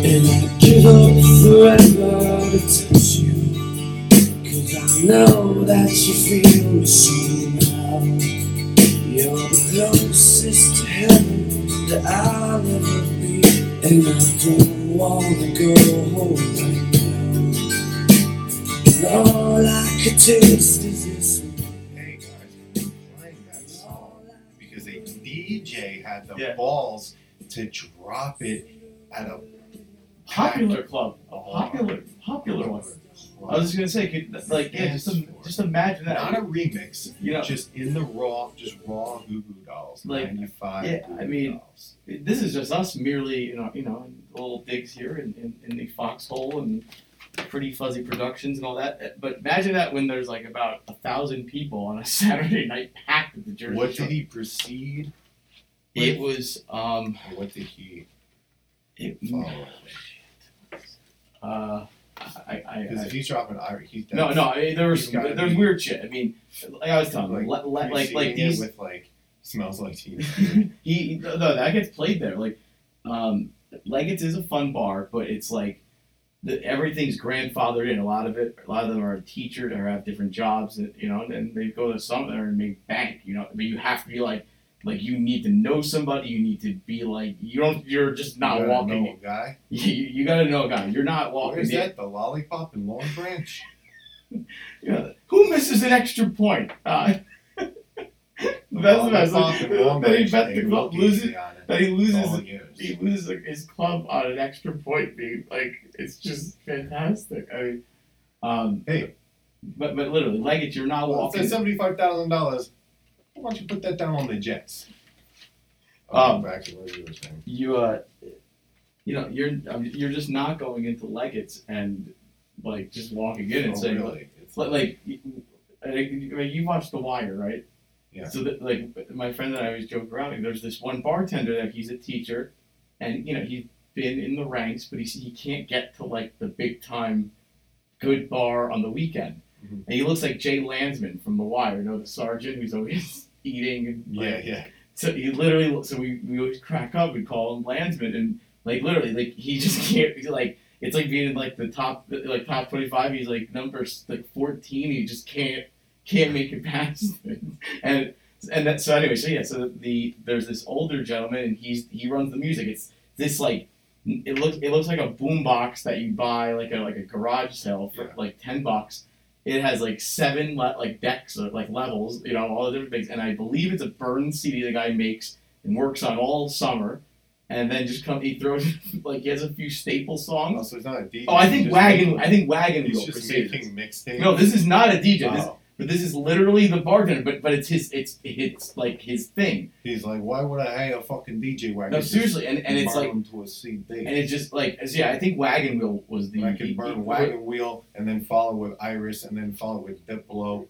And I'd give up forever to touch you. Cause I know that you feel me somehow. You're the closest to heaven that I'll ever be. And I don't wanna go home right now. And all I could taste is this. Hey guys, playing that song because a DJ had the Yeah. balls to drop it at a Popular club, a popular, popular one. I was just gonna say, could, like, yeah, just im- just imagine that. Not a remix, you know, just in the raw, just raw Goo Goo Dolls. Like, 95 yeah, Goo I mean, Dolls. this is just us merely, you know, you know, little digs here in, in, in the foxhole and pretty fuzzy productions and all that. But imagine that when there's like about a thousand people on a Saturday night packed at the Jersey What Shore. did he proceed? It was um, Or what did he it, follow? Uh, I, I, Because I if he's dropping Iris, he's no, no, I mean, there was He's gotta there's be- weird shit. I mean, like I was telling you, Like, le- like like these with like smells like teen spirit. he no that gets played there like um Leggett's is a fun bar but it's like the, everything's grandfathered in a lot of it a lot of them are teachers or have different jobs and you know and they go to somewhere and make bank you know but you have to be like like you need to know somebody you need to be like you don't you're just not You walking know a guy. you, you gotta know a guy you're not walking in- that? The lollipop and Long Branch. Yeah. Who misses an extra point? Uh, that's the and That he bet the club loses. easy on it. That he loses. is. He loses like, his club on an extra point being like it's just fantastic. I mean, um, Hey. but but literally, like it. you're not Well, walking. says seventy-five thousand dollars. Why don't you put that down on the Jets? Um, back to what you were saying. you uh, you know, you're um, you're just not going into Leggett's and like just walking in and Oh, saying really? It's like, like you, I mean, you watched The Wire, right? Yeah. So that, like my friend and I always joke around. and There's this one bartender that he's a teacher, and you know he's been in the ranks, but he he can't get to like the big time, good bar on the weekend. Mhm. And he looks like Jay Landsman from The Wire, you know the sergeant who's always eating like, yeah, yeah. so he literally, so we, we always crack up and call him Landsman, and like literally, like he just can't. He's like it's like being in like the top, like top twenty five. He's like number like fourteen. He just can't can't make it past it. And and that so anyway, so yeah, so the there's this older gentleman, and he's he runs the music. It's this like it looks it looks like a boom box that you buy like a like a garage sale for Yeah. like ten bucks. It has like seven le- like decks or like levels, you know, all the different things. And I believe it's a burn CD the guy makes and works on all summer. And then just come, he throws like he has a few staple songs. Oh, so it's not a DJ. Oh, I think Wagon, making- I think Wagon He's just making mixtapes. No, this is not a DJ. This. But this is literally the bartender. But but it's his it's it's like his thing. He's like, why would I hire a fucking DJ wagon? No, seriously, and and it's like to a CD. and it's just like so yeah. I think Wagon Wheel was the I can burn wagon wheel and then follow with Iris and then follow with Diplo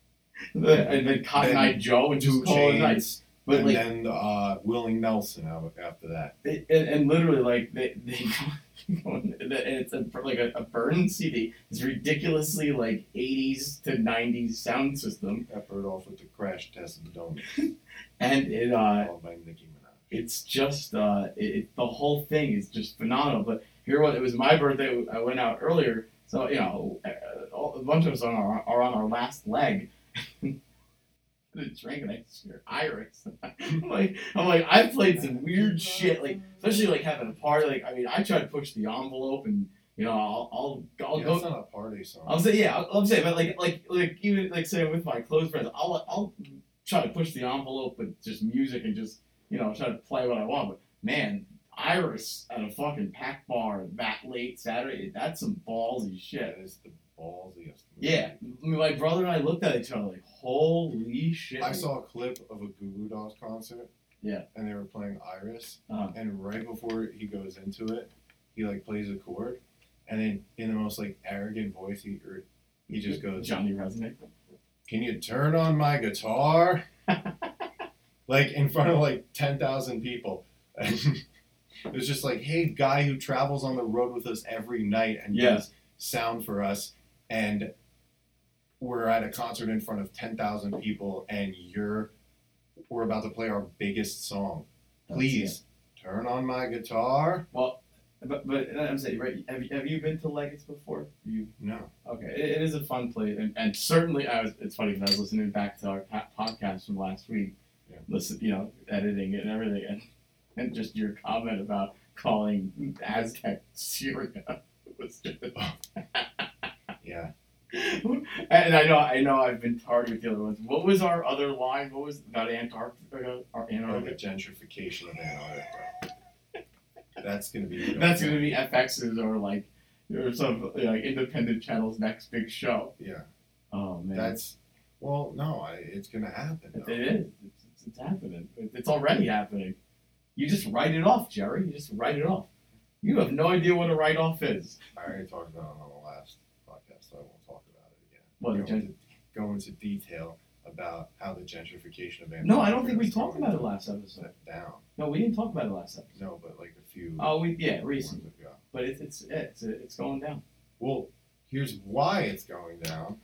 the, and then Cotton Eye Joe and just call it Chainz. But and like then uh, Willie Nelson after that. It, and, and literally, like they, they and it's a, like a, a burn CD. It's ridiculously like '80s to '90s sound system, Peppered off with the crash test donut, and it uh, by Nicki Minaj. it's just uh, it, it, the whole thing is just phenomenal. But here, what it was my birthday. I went out earlier, so you know, a bunch of us are on our, are on our last leg. I drank and I scared Iris. I'm like, I'm like, I played some weird shit, like especially like having a party. Like, I mean, I try to push the envelope, and you know, I'll, I'll, I'll Yeah, go. that's not a party song. I'll say, yeah, I'll, I'll say, but like, like, like, even like say with my close friends, I'll, I'll try to push the envelope with just music and just, you know, try to play what I want. But man, Iris at a fucking pack bar that late Saturday, that's some ballsy shit. that is the ballsiest. Yeah, I mean, my brother and I looked at each other like, holy shit. I saw a clip of a Goo Goo Dolls concert. Yeah. And they were playing Iris, Uh-huh. and right before he goes into it, he like plays a chord, and then in the most like arrogant voice, he or he just goes, Johnny Rzeznik. "Can you turn on my guitar?" like in front of like ten thousand people. It was just like, "Hey, guy who travels on the road with us every night and Yeah. does sound for us, and we're at a concert in front of ten thousand people, and you're we're about to play our biggest song. Oh, Please turn on my guitar." Well, but but I'm saying right. Have you, have you been to Leggett's before? You No. okay? It, it is a fun place, and, and certainly I was. It's funny because I was listening back to our podcast from last week. Yeah. Listen, you know, editing it and everything, and and just your comment about calling Aztec Syria was just. Oh. Yeah. and I know, I know, I've been tardy with the other ones. What was our other line? What was about Antarctica? Uh, the Antarctica? gentrification of Antarctica. That's gonna be. That's going to be FX's or like or some like independent channel's next big show. Yeah. Oh man, That's. Well, no, I, it's gonna happen. though. it is. It's, it's, it's happening. It's already happening. You just write it off, Jerry. You just write it off. You have no idea what a write off is. I already talked about it on the last podcast, so I won't talk about it again. What, go, into, go into detail about how the gentrification of Antarctica. No, I don't think we is talked going about it last episode. Down. No, we didn't talk about it last episode. No, but like a few. Oh, we yeah, ones recently, ago. but it's it's it's it's going down. Well, here's why it's going down,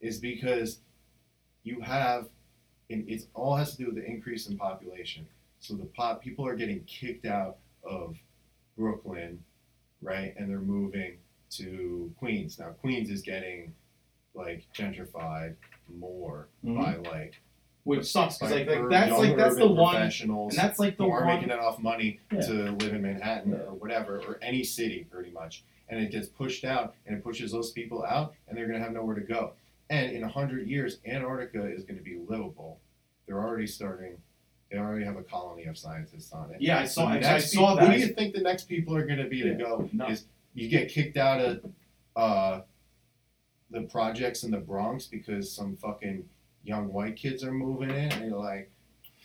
is because you have, and it all has to do with the increase in population. So the pop people are getting kicked out of Brooklyn, right, and they're moving to Queens. Now Queens is getting like gentrified more by like Which sucks because like, like that's like that's the one, and that's like the who one. making enough money Yeah. to live in Manhattan Yeah. or whatever, or any city pretty much. And it gets pushed out and it pushes those people out and they're going to have nowhere to go. And in 100 years, Antarctica is going to be livable. They're already starting, they already have a colony of scientists on it. Yeah, I saw. The I saw peop- that. Who do you think the next people are going to be to go? No. Is you get kicked out of uh, the projects in the Bronx because some fucking young white kids are moving in and you're like,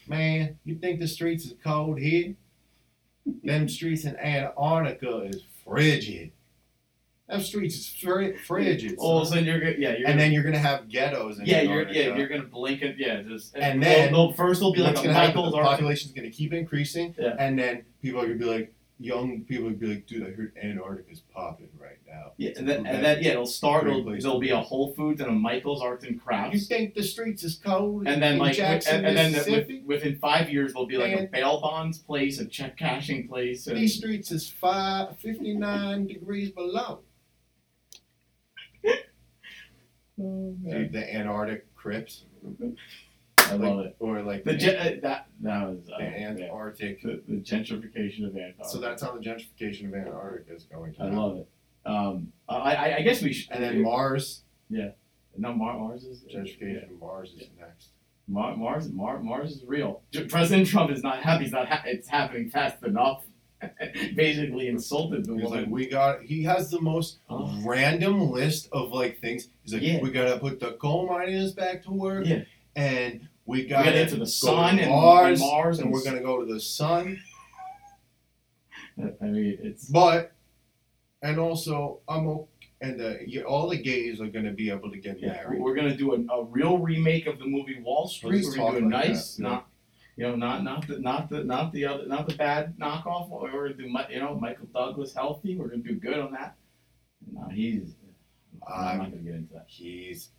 man, you think the streets is cold here? Them streets in Antarctica is frigid. Them streets is fri- frigid. All of a sudden you're gonna yeah you're and gonna, then you're gonna have ghettos in yeah you're yeah you're gonna blink it yeah just And they'll- then- they'll, first they'll be like a gonna? Michael's The population's gonna keep increasing, Yeah. and then people are gonna be like, young people would be like, dude, I heard Antarctica's popping right now. yeah and then and then yeah it'll start Great it'll, there'll be be. a Whole Foods and a Michael's Arts and Crafts. You think the streets is cold? and then in like Jackson, and, and then Mississippi? with, within five years there'll be like a bail bonds place a check cashing place and These streets is five, 59 degrees below. Oh, Dude, the Antarctic Crips. I love it Or like the the, gen- uh, that that was uh, the yeah. Antarctic. the, the gentrification of Antarctica So that's how the gentrification of Antarctica is going to I happen. love it um I, I guess we should And then Mars, Yeah. no Mar- Mars is gentrification of Mars is next. Mar- Mars, Mar- Mars is real. President Trump is not happy. He's not. Ha- it's happening fast enough. Basically insulted the He's woman. like, we got. He has the most Oh. random list of like things. He's like, Yeah. we gotta put the coal miners back to work. Yeah. And we we gotta, got into the go sun to and Mars, and Mars, and we're gonna go to the sun. I mean, it's But, and also, I'm okay. And uh, yeah, all the gays are gonna be able to get yeah. married. We're gonna do a, a real remake of the movie Wall Street. We're gonna do a like nice, that, yeah. not you know, not not the not the not the other not the bad knockoff. We're gonna do you know Michael Douglas healthy. We're gonna do good on that. No, he's. I'm not Um, gonna get into that. He's.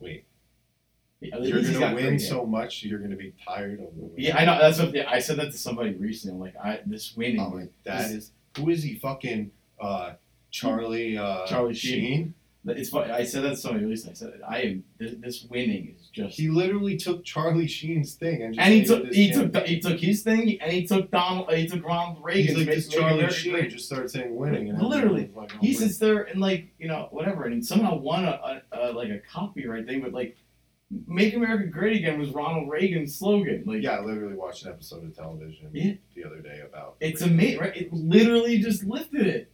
Wait, At you're gonna win great so much, you're gonna be tired of winning. Yeah, I know. That's what yeah, I said that to somebody recently. I'm like, I this winning. I'm like, that is who is he? Fucking uh, Charlie. Uh, Charlie Sheen. It's funny. I said that to somebody recently. I said, I am. This, this winning is just. He literally took Charlie Sheen's thing and just and he took he damn took he took his thing and he took Donald he took Ronald Reagan. He's like this make- make Charlie Sheen just started saying winning and Literally. like, oh, He sits there and like you know whatever and he somehow won a, a, a like a copyright thing, but like "Make America Great Again" was Ronald Reagan's slogan. Like yeah, I literally watched an episode of television Yeah. the other day about. it's amazing, right? It literally just lifted it.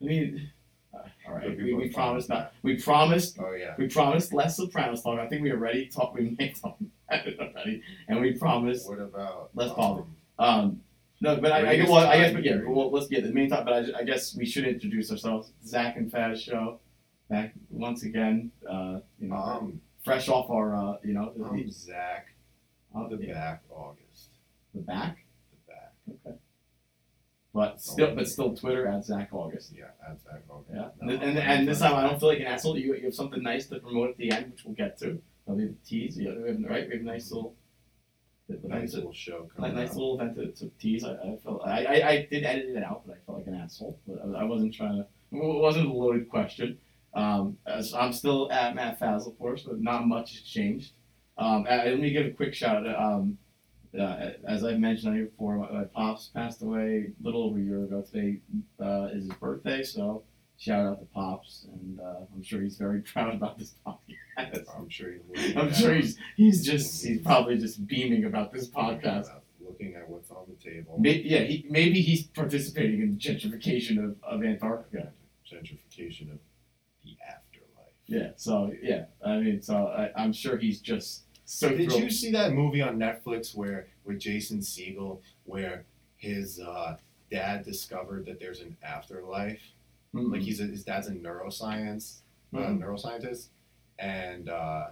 I mean, uh, all right, we, we promised not. We promised Oh yeah. We promised less Sopranos talk. I think we already talked. We may talk about it already, and we promised. What about? Let's um, Um, no, but I, I, Greatest well, I guess, but yeah, well, let's get the main topic. But I, I guess we should introduce ourselves. Zach and Faz show, back once again. Uh, you know, Um, fresh off our, uh, you know, the, I'm Zach. uh, The yeah, back August. the back, The back. okay. But still, but still, Twitter at Zach August. Yeah, that's Zach August. Yeah, No, and, and, and this time I don't feel like an asshole. You, you have something nice to promote at the end, which we'll get to. That'll be the tease. Yeah, we have, right? We have a nice little, Nice little show coming nice out. little event to, to tease. I, I felt I, I, I did edit it out, but I felt like an asshole. But I I wasn't trying to. It wasn't a loaded question. Um, as I'm still at Matt Faz, of course, but not much has changed. Um, let me give a quick shout out. Um, uh, as I mentioned on here before, my, my pops passed away a little over a year ago. Today uh, is his birthday, so shout out to pops, and uh, I'm sure he's very proud about this podcast. I'm sure he's I'm sure he's he's just he's probably just beaming about this podcast. Looking at what's on the table. Maybe, yeah, he, maybe he's participating in the gentrification of, of Antarctica. Gentrification of the afterlife. Yeah, so yeah, I mean, so I, I'm sure he's just so Did you see that movie on Netflix where with Jason Segel where his uh, dad discovered that there's an afterlife? Mm-mm. Like he's a, his dad's a neuroscience uh, Mm-mm. neuroscientist and uh,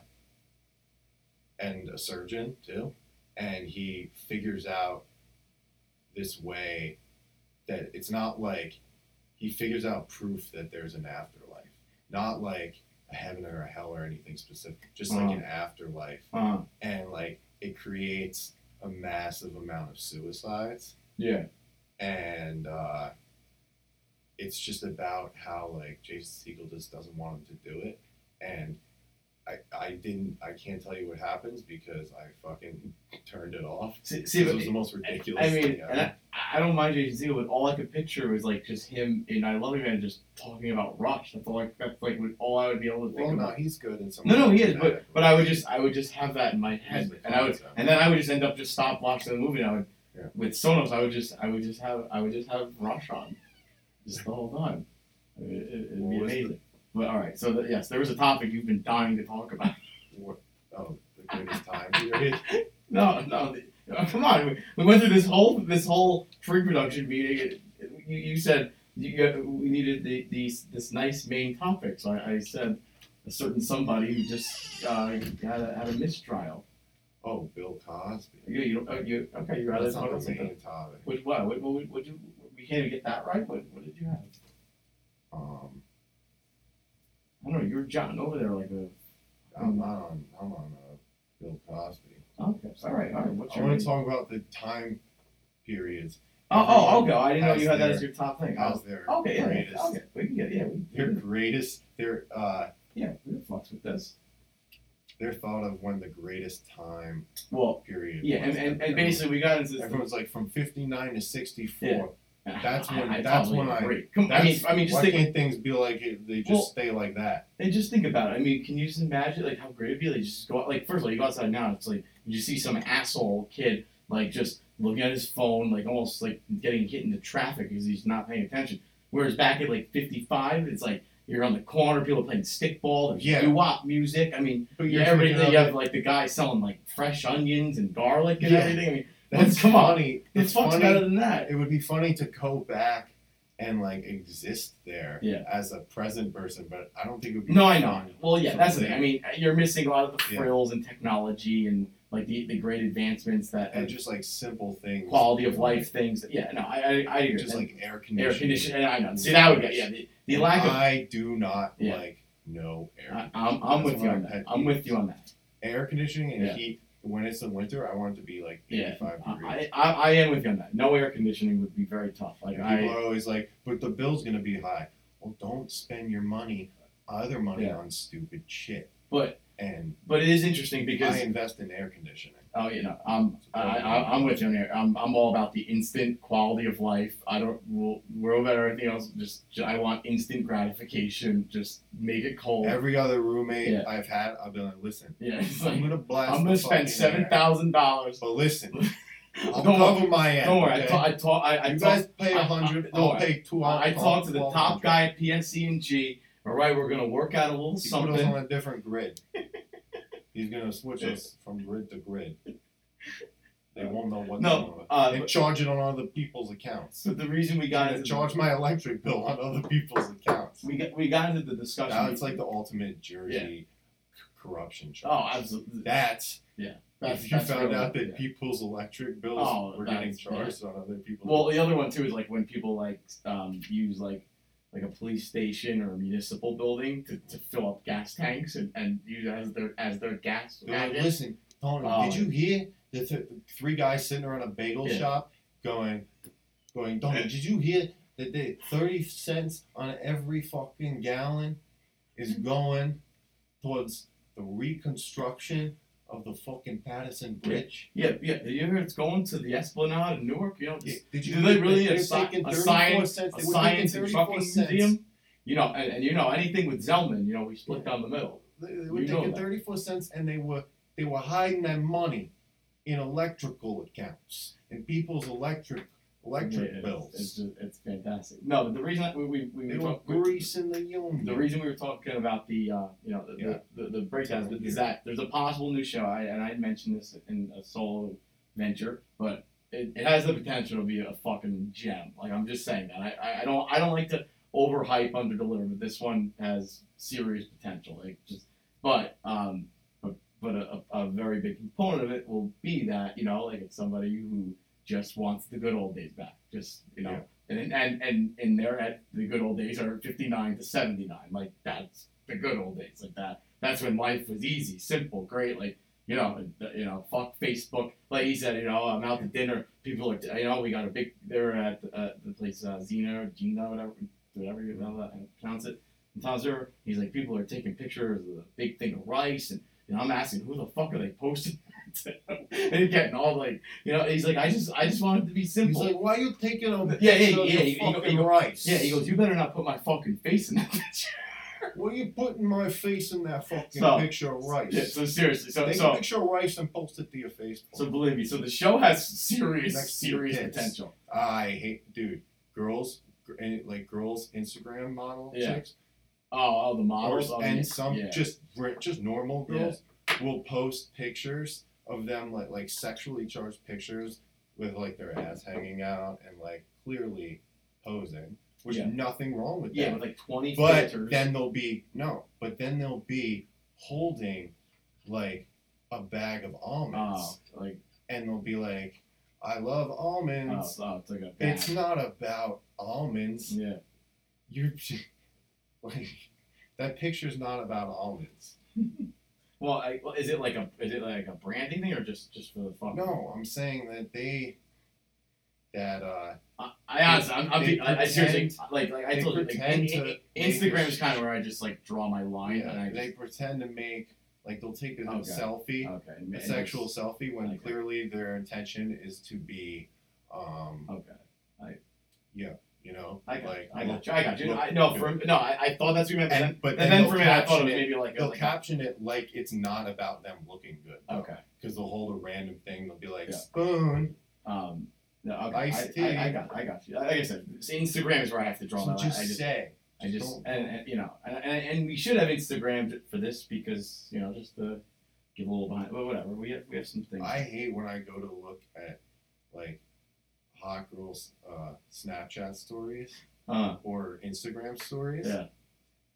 and a surgeon too, and he figures out this way that it's not like he figures out proof that there's an afterlife, not like a heaven or a hell or anything specific, just like Uh-huh. an afterlife, Uh, and like it creates a massive amount of suicides. Yeah, and uh, it's just about how like Jason Segel just doesn't want him to do it, and I I didn't I can't tell you what happens because I fucking turned it off. see, see it was the most ridiculous. I mean, thing and. I, I don't mind Jason Segel, but all I could picture was like just him in I Love You Man just talking about Rush. That's all. I, that's like all I would be able to think well, no, about. he's good in some. No, no, he is, but but I would just I would just have that in my head, and I would and then I would just end up just stop watching the movie. And I would Yeah. with Sonos, I would just I would just have I would just have Rush on, just the whole time. It, What be amazing. But all right, so the, yes, there was a topic you've been dying to talk about. What- oh, the greatest time. No, no, the- oh, come on. We, we went through this whole this whole pre-production meeting. It, it- you, you said you, you- we needed the, these this nice main topic, so I, I said a certain somebody who just uh, had a, had a mistrial. Oh, Bill Cosby. You, you, don't- uh, you okay? You rather talk about the main topic. Which what? What, what, what, what you? We can't even get that right. What, what did you have? Um, I don't know. You were jotting over there like a. I'm not on. I'm on uh, Bill Cosby. Okay, all right, all right. What's I your? want to talk about the time periods. oh, oh, okay. I didn't know you had that as your top thing. As their Okay, yeah, greatest. okay. We can get yeah. We, Their greatest. Their uh, yeah, we fucks with this. their thought of when the greatest time Well, period. yeah, was. and, and, and basically we got into this. everyone's like from 59 to 64. That's when- I, I that's totally when I- agree. I That's, mean, I mean, just why think, can't things be like it, they just Well- stay like that? and just think about it. I mean, can you just imagine like how great it'd be? Like, just go out, like first of all, you go outside now, it's like you see some asshole kid like just looking at his phone, like almost like getting hit into traffic because he's not paying attention. Whereas back at like 55, it's like you're on the corner, people playing stickball, there's Yeah. doo-wop music. I mean, But you're everybody, thinking you have like the guy selling like fresh onions and garlic and Yeah. everything. I mean, That's come on. funny. it's fucks funny. better than that. It would be funny to go back and like exist there Yeah. as a present person, but I don't think it would be. No, I know. Well, yeah, that's the thing. I mean, uh, you're missing a lot of the Yeah. frills and technology and like the, the great advancements that and just like simple things. quality of life things. Yeah, no, I I, I agree. Just And like air conditioning. air conditioning. I know. See, that would get yeah. The, the lack of. I do not Yeah. like no air. I, I'm, I'm with you on that. I'm with you on that. air conditioning and Yeah. heat. When it's in winter, I want it to be like Yeah, 85 degrees. I, I, I am with you on that. No air conditioning would be very tough. Like And I, people are always like, but the bill's gonna be high. Well, don't spend your money, other money Yeah. on stupid shit. but And but it is interesting because I invest in air conditioning. Oh, you know, um, I, I, I'm with you on here. I'm, I'm all about the instant quality of life. I don't rule about everything else. Just, ju- I want instant gratification. Just make it cold. Every other roommate Yeah. I've had, I've been like, listen, yeah, I'm like, gonna blast. I'm gonna spend seven thousand dollars. But listen, I'll Don't worry, cover my end. don't worry. I okay? ta- I talk. I, I you talk- guys pay I- a I- hundred. don't I'll worry. pay two. I talked to the top guy at PSE and G. All right, we're gonna work out a little He put us something. on a different grid. He's gonna switch us from grid to grid. They won't know what. No, uh, and but- charge it on other people's accounts. So the reason we got And into charge my electric bill on other people's accounts. we got we got into the discussion. Now it's like the ultimate Jersey c- corruption charge. oh, absolutely. That's, That's, if you that's found really- out that yeah. people's electric bills Oh, were getting that's- charged on other people's. Well, the other one too is like when people like um, use like like a police station or a municipal building to, to fill up gas tanks and, and use as their as their gas. Like, listen, Tony, Oh. did um, you hear the th- three guys sitting around a bagel Yeah. shop going, going, Tony, did you hear that they thirty cents on every fucking gallon is going towards the reconstruction of the fucking Patterson Bridge. Yeah, yeah. You heard it's going to the Esplanade in Newark. You know, Yeah, Did you do they really a, sci- a science, cents, a science and 34 trucking cents. museum? You know, and, and you know anything with Zellman, you know, we split down the middle. They, they were You taking 34 cents and they were they were hiding that money in electrical accounts in people's electric electric Yeah, it's- bills. It's, just, it's fantastic. No, but the reason that we we, we, they were talk- we- greasing the union. the reason we were talking about the uh, you know the, Yeah. the, the, the breakdowns is that there's a possible new show I, and I mentioned this in a solo venture but it, it has the potential to be a fucking gem like I'm just saying that I, I, don't I don't like to overhype under deliver but this one has serious potential like just but um but, but a, a, a very big component of it will be that you know like it's somebody who just wants the good old days back just you know Yeah. and and and in there at the good old days are 59 to 79 like that's the good old days like that that's when life was easy simple great like you know you know fuck facebook like he said you know i'm out to dinner people are you know we got a big they're at uh, the place uh, Zena or Gina whatever whatever you know pronounce it Tom's River he's like people are taking pictures of the big thing of rice and you know I'm asking who the fuck are they posting? and he's getting all like you know he's like I just I just want it to be simple. He's like, why are you taking a Yeah, yeah, yeah, your he- he fucking he go- rice? Yeah, he goes, you better not put my fucking face in that picture. Why are you putting my face in that fucking So- picture of rice? Yeah, so seriously, so Take a picture of rice and post it to your Facebook. so believe me, so the show has serious Next serious potential. I hate, dude. Girls, eh, like girls, Instagram model Yeah. chicks, Oh, oh, the models, oh, and some yeah. just just normal Yeah. girls will post pictures of them like like sexually charged pictures with like their ass hanging out and like clearly posing, which Yeah. nothing wrong with yeah, that. with like twenty But filters. then they'll be no, but then they'll be holding like a bag of almonds, oh, like and they'll be like, "I love almonds." oh, it's like a It's not about almonds. yeah. You're like that picture's not about almonds. Well, I, is it like a is it like a branding thing or just just for the fun? No, I'm saying that they that uh I, I honestly, I'm, I'm They I, I seriously like like I told you, like, pretend in- to in- Instagram is kind of where I just like draw my line and I they just, pretend to make like they'll take a Okay. selfie, okay a and sexual selfie when Okay. clearly their intention is to be um okay. You know I got, like I got you. I got you. look I, no, for no, I, I thought that's what you meant. and but and then for me, I thought it was maybe like they'll like caption it like it's not about them looking good. okay. Because they'll hold a random thing. They'll be like Yeah. spoon. Um, no, okay. Iced I, tea. I, I got, I got you. Like I said, Instagram is where I have to draw So my line. just I just, say. I just, and, and you know, and, and, we should have Instagram for this because you know just to give a little behind. Well, whatever. We have we have some things. I hate when I go to look at like hot girls' uh, Snapchat stories uh, or Instagram stories. yeah.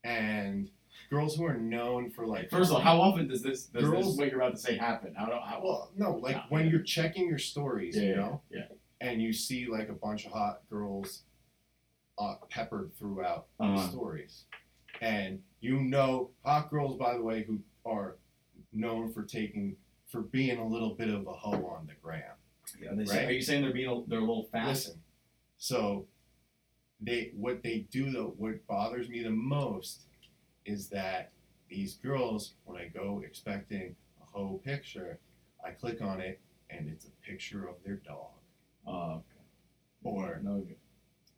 And girls who are known for like First of all, how often does this does Girls- this what you're about to say happen? I don't. How, well no like when you're checking your stories, yeah, you know, yeah. and you see like a bunch of hot girls uh, peppered throughout Uh-huh. the stories, and you know hot girls by the way who are known for taking for being a little bit of a hoe on the gram. Yeah they say, Right. Are you saying they're being a, they're a little fast? Listen, so they what they do though, what bothers me the most is that these girls, when I go expecting a whole picture, I click on it and it's a picture of their dog, Oh, okay. or no good.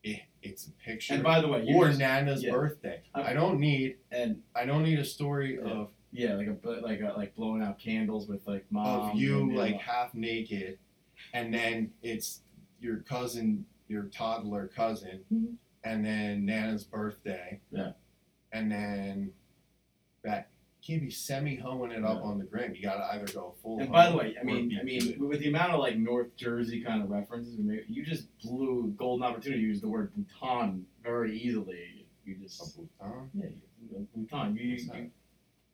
it, it's a picture, And by the way, you or just- Nana's yeah. birthday. I- I don't need and I don't need a story Yeah. of yeah, like a like a, like blowing out candles with like mom. of you and, like half naked, and then it's your cousin, your toddler cousin, Mhm. and then Nana's birthday. Yeah. And then that can't be semi hoeing it up No. on the gram. You gotta either go full. And by the way, I mean, I mean, good. with the amount of like North Jersey kind of references, you just blew a golden opportunity to use the word Bhutan very easily. You a just Bhutan. yeah, you, Bhutan. You, you, you,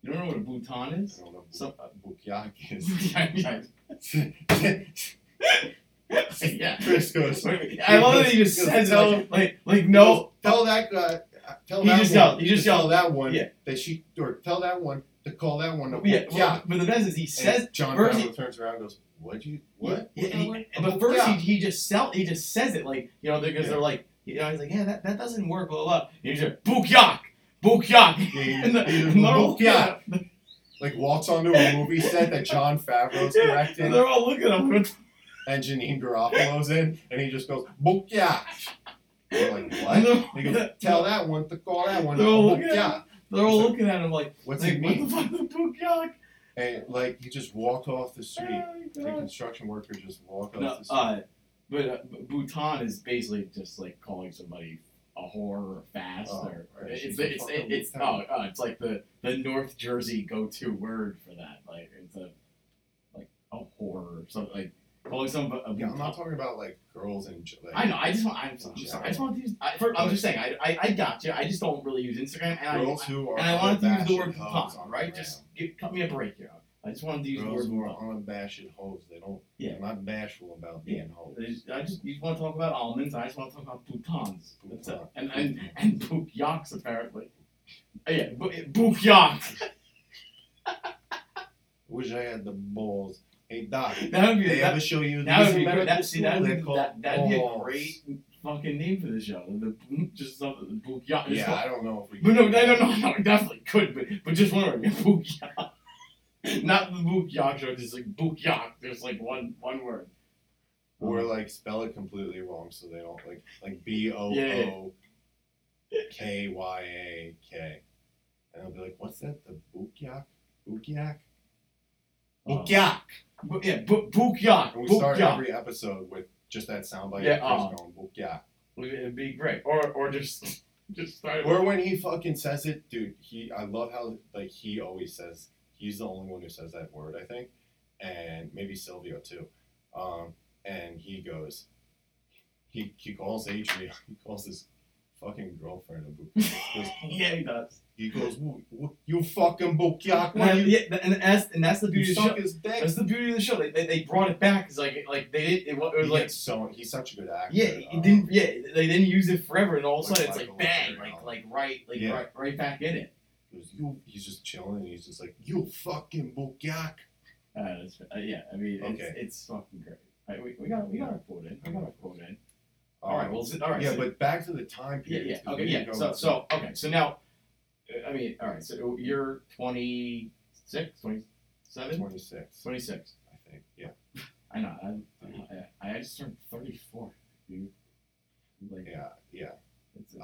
you don't know what a Bhutan I is? don't know. So- Bukyak is. yeah, yeah. Chris goes. I love that he just says tell- like, like, no. Tell that guy. Tell He that just one. yelled- he just to tell yelled. that one. Yeah. That she or tell that one to call that one. A Yeah, well, but the best is he says And John first Bravo turns around and goes, "What'd you what?" Yeah, What he- but first he, Yeah. he just sell he just says it like you know because Yeah. they're like you know, he's like, yeah, that, that doesn't work, blah, blah, blah. And he's like, book yak, book yak. Yeah, And the, he- and Book yak. like walks onto a movie set that Jon Favreau's Yeah, directing, and they're all looking at him. And Janeane Garofalo's in, and he just goes book yeah. They're like what? they're, He goes, tell that one to call that one They're all looking at they're all looking at him like, What's like it what mean? the fuck, book? And like he just walked off the street. Oh, The construction worker just walked off the street. uh, but uh, Bhutan is basically just like calling somebody a whore or fast Oh, or it's it's it's, it's oh, oh it's like the the North Jersey go to word for that like it's a like a whore or something like calling somebody a yeah, I'm not talking about like girls and like I know. I just want. I'm, I'm sorry. I just want to use. I, I'm just saying. I, I, I got you. I just don't really use Instagram, and girls I who are and I wanted to use the word on right? Just give, cut me a break here. I just wanted to use ground. the word who are unabashed hoes. They don't. Yeah. They're not bashful about Yeah. being hoes. I just, I just you want to talk about almonds. I just want to talk about Bhutans. That's it. And and and Book Yaks apparently. Uh, yeah, Book Yaks. Wish I had the balls. Hey doc, That would be they that, ever show you that would be great. That, see, that'd, called that that'd be a great fucking name for the show. The just something the Book Yaks. Yeah, I don't know if we. But no, no, no, no, no, definitely could, but but just wondering, Book Yak. Not the Book Yak show, just like Book Yak. There's like one one word. Or like spell it completely wrong so they don't like like B O O K Y A K. And they'll be like, what's that? The Bukyak? Bukyak? Uh, Bukyak! But yeah, Book Book Yak. We Book start every episode with just that soundbite Yeah, uh, going, Bukyak. It'd be great. Or or just just start. Or when he fucking says it, dude, he I love how like he always says he's the only one who says that word, I think. And maybe Silvio too. Um, and he goes he he calls Adrian, he calls his fucking girlfriend. He goes, yeah, he does. He goes, "Wh- wh- you fucking Bukyak, And, you, yeah, and that's and that's the you beauty of the show. suck his dick. That's the beauty of the show. They, they, they brought it back. It's like like they did. It, wa- it was He like gets so he's such a good actor. Yeah, it um, didn't. Yeah, they didn't use it forever, and all of a Like sudden it's Michael like bang, like like right, like Yeah. right, right back in it. he goes, you, he's just chilling, and he's just like, you fucking Bukyak. Uh, it's, uh, yeah, I mean, it's, Okay. it's fucking great. All right, we, we got we got our quote in. We got our quote in. Um, All right, well, s- all right. yeah, so, but back to the time yeah, period. yeah, 'cause okay, yeah. So so okay, so now, I mean, all right. So you're 26, 27, 26, 26. I think. Yeah, I know. I I, I just turned 34. Dude. Like, yeah, yeah.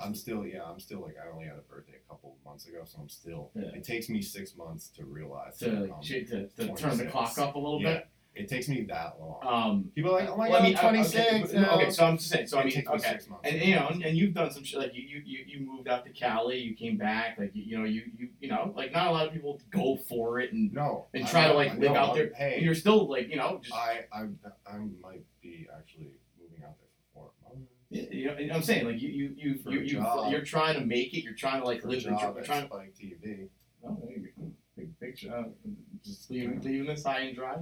I'm still, yeah, I'm still like, I only had a birthday a couple of months ago, so I'm still. Yeah. It takes me six months to realize. to, that like, I'm- to, to turn the clock up a little Yeah. bit. It takes me that long. Um, People are like, oh my well, god, I mean, I'm 26. Okay, okay, so I'm just saying. So I mean, okay, six months. and you know, and, and you've done some shit. Like you, you, you, you moved out to Cali. You came back. Like you, you know, you, you, you know, like not a lot of people go for it, and no, and try to, like, live know, out I'm- there. Hey, you're still like, you know, just I, I, I might be actually moving out there for four months. yeah, you know. and I'm saying like you, you, you, For you you you're trying to make it. You're trying to like live the job. You're trying. Spike TV. Oh, there you go. Big picture. Uh, just leaving, leaving this high and dry.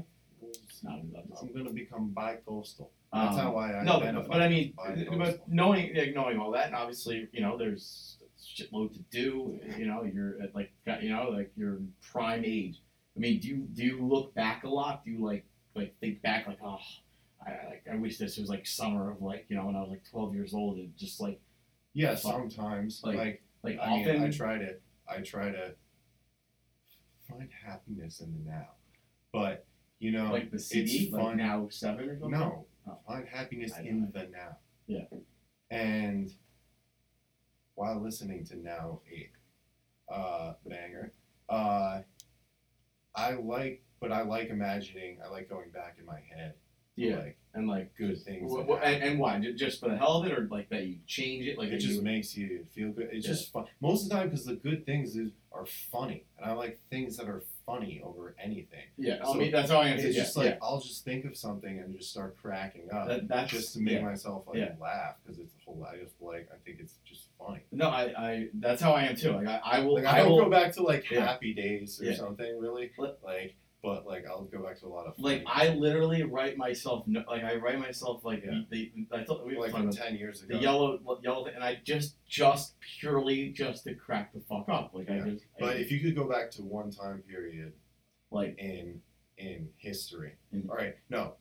No, I'm I'm gonna become bi-coastal. That's Um, how I No, identify but, but I mean, as bi-coastal. but knowing like, knowing all that, and obviously, you know, there's a shitload to do. You know, you're at like got- you know like your prime age. I mean, do you do you look back a lot? Do you like like think back like oh, I like I wish this was like summer of like you know when I was like 12 years old and just like yeah, sometimes Like, like, like I often. mean, I try to, I try to find happiness in the now, but you know, like the CD, it's like fun. now seven or something. No, Oh. find happiness in the now. Yeah. And while listening to Now Eight, uh, banger, uh, I like, but I like imagining. I like going back in my head. Yeah, Like and like good things. wh- that wh- and, and why? Just for the hell of it, or like that you change it? Like it just you, makes you feel good. It's Yeah. just fun most of the time because the good things is, are funny, and I like things that are funny over anything. yeah. I so mean, that's all I answer. It's Yeah, just like yeah. I'll just think of something and just start cracking up. That, that's just to make yeah. myself like laugh because it's a whole. I just like I think it's just funny. No, I, I that's how I am too. Like I, I will Like I, I will go back to like happy days or something really. Like, but like I'll go back to a lot of like I literally write myself no, like I write myself like Yeah. the, the I thought we were like from ten years ago. the yellow yellow and I just just purely just to crack the fuck up. Like Yeah. I just I, But if you could go back to one time period like in in history, In- all right, no,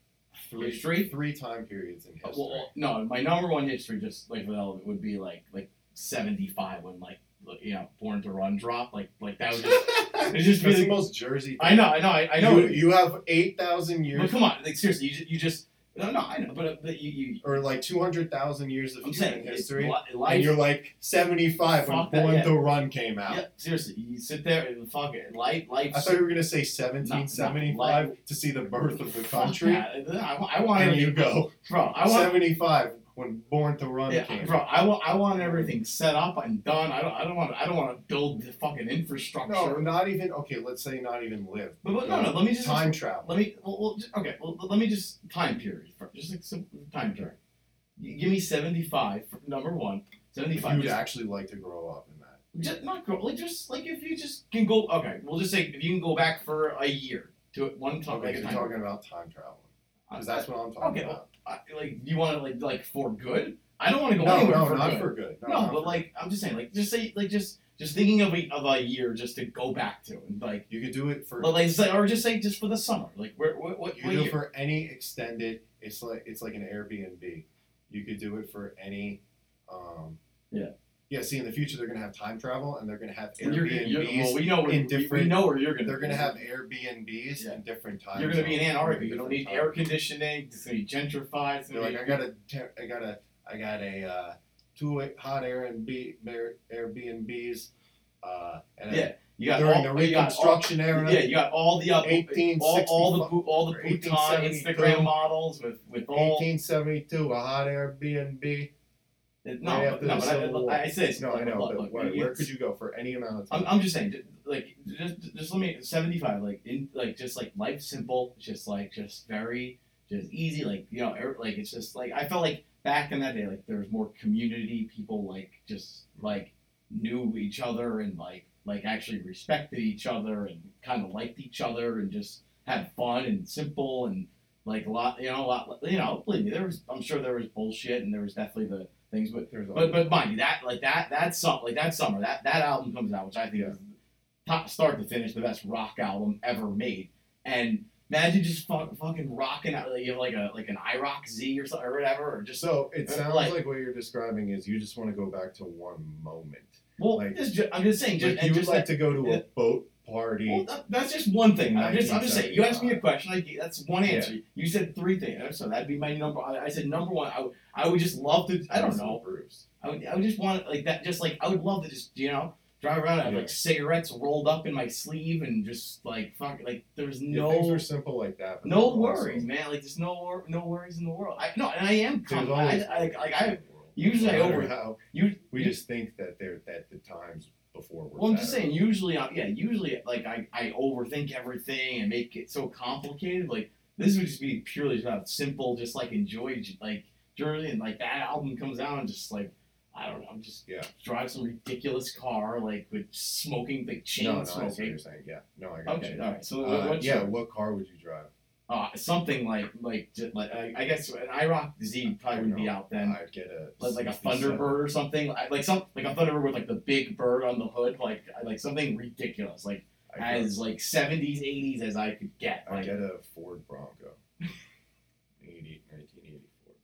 three History? three time periods in Uh, history. Well, no, my number one history, just like with Element, would be like like seventy five when like you know Born to Run drop Like like that was just. it's just really- the most Jersey. I know, I know, I, I know. You, you have eight thousand but years, come on, like seriously, you just, you just no, no, I know, but, uh, but you, you or like two hundred thousand years of I'm human saying history, and you're like seventy-five when Fuck that, Born yeah. to Run came out. yeah, seriously, you sit there and fuck it. Life, life. I thought you were gonna say seventeen seventy-five to see the birth of the country, I, wa- I want and you go bro. I want, seventy-five when Born to Run yeah, came bro. I want, I want everything set up and done. I don't, I don't want, I don't want to build the fucking infrastructure. No, not even okay. Let's say not even live. But, but no, no. Let me just time travel. Let me. Well, well, just, okay. Well, let me just time period first. Just like simple time period. You give me seventy five. Number one. Seventy If You'd Just, actually like to grow up in that. just not go. Like just like if you just can go. Okay. We'll just say if you can go back for a year to it one time. Okay, like a you're time talking about time travel because that's what I'm talking okay, about. I, like you want to like like for good. I don't want to go No, anywhere no, for not good. for good. No, No, but like I'm just saying, like just say like just just thinking of a of a year just to go back to and like. you could do it for But like say, or just say just for the summer, like where what what, you what could do year? it for any extended. It's like it's like an Airbnb. You could do it for any. Um, Yeah. Yeah. See, in the future, they're gonna have time travel, and they're gonna have Well, you're, Airbnbs. you're, well, we know where in we- we, different- know where you're gonna. they're gonna have Airbnbs Yeah. in different times. You're gonna be in Antarctica. You don't need air conditioning. It's gonna be gentrified. They're like, I got a, I got a, I got a uh, two hot air Airbnb, Airbnbs, uh, and Yeah, you got during all, the got all, Reconstruction era. yeah, you got all the up, all, all the all the Bhutan Instagram models with with all. 1872, a hot Airbnb. It- no, right but, no, but I. I, I say it's No, I know, but look, where, it's- where could you go for any amount of time? I'm, I'm just saying, like, just, just let me seventy five, like, in, like, just like life simple, just like, just very, just easy, like, you know, like it's just like I felt like back in that day, like there was more community, people like just like knew each other and like like actually respected each other and kind of liked each other and just had fun and simple and like a lot, you know, a lot, you know, believe me, there was, I'm sure there was bullshit and there was definitely the things, but There's but but mind you, that like that that summer like that summer that that album comes out, which I think Yeah. is top start to finish the best rock album ever made. And imagine just fuck, fucking rocking out like you have like a like an IROC Z or something or whatever, or just so it Uh, sounds like- like, what you're describing is you just want to go back to one moment. well, like- just, I'm just saying, just Like you would just like to go to yeah. a boat party. Well, that, that's just one thing. I'm just, I'm just saying. You asked me a question. Like that's one answer. You said three things, so that'd be my number. I, I said number one. I would, I would just love to. I don't know. Bruce. I would, I would just want like that. Just like I would love to just you know drive around and have Yeah. like cigarettes rolled up in my sleeve and just like fuck like there's Yeah, things no are simple like that. no worries, man. Like there's no no worries in the world. I no, and I am. Com- I, I, like I worries in the usually I over how you. we you- just think that they're that the times before were. Well, I'm just saying. Usually, I, yeah, usually, like I, I overthink everything and make it so complicated. Like this would just be purely about simple, just like enjoy, like Jersey, and like that album comes out and just like I don't know, just Yeah. drive some ridiculous car like with smoking, like chain No, no, I see what you're saying. Yeah, no, I got Okay, you. all right. So Uh, what's yeah, your- what car would you drive? Uh, something like like like I, I guess an IROC Z probably wouldn't be out then. I'd get a like, like a Thunderbird or something, like some like a Thunderbird with like the big bird on the hood, like like something ridiculous, like I'd as like seventies, eighties as I could get. I Like get a Ford Bronco. 80, 1980 Ford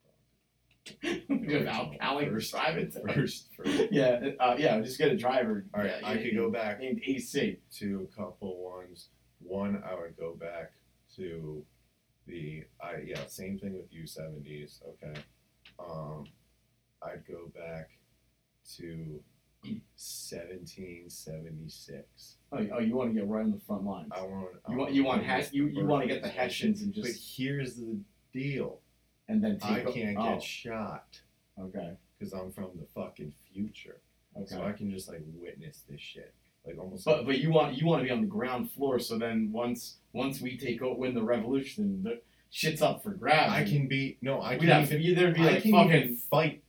Bronco. just Al Cowlings First- driving. First, first. Yeah, uh, yeah. Just get a driver. All right, yeah, I could go back named AC. to a couple ones. One, I would go back to the I yeah, same thing with U seventies. Okay, um, I'd go back to seventeen seventy six. Oh, oh, you want to get right on the front lines. I want I You want you want to you, you want to get the Hessians and just. But here's the deal: and then I can't oh, get shot Okay. because I'm from the fucking future. Okay. So I can just like witness this shit, like almost. But but you want you want to be on the ground floor. So then once once we take o- win the revolution, the shit's up for grabs. I can be no, I can have even there'd be like fucking fight,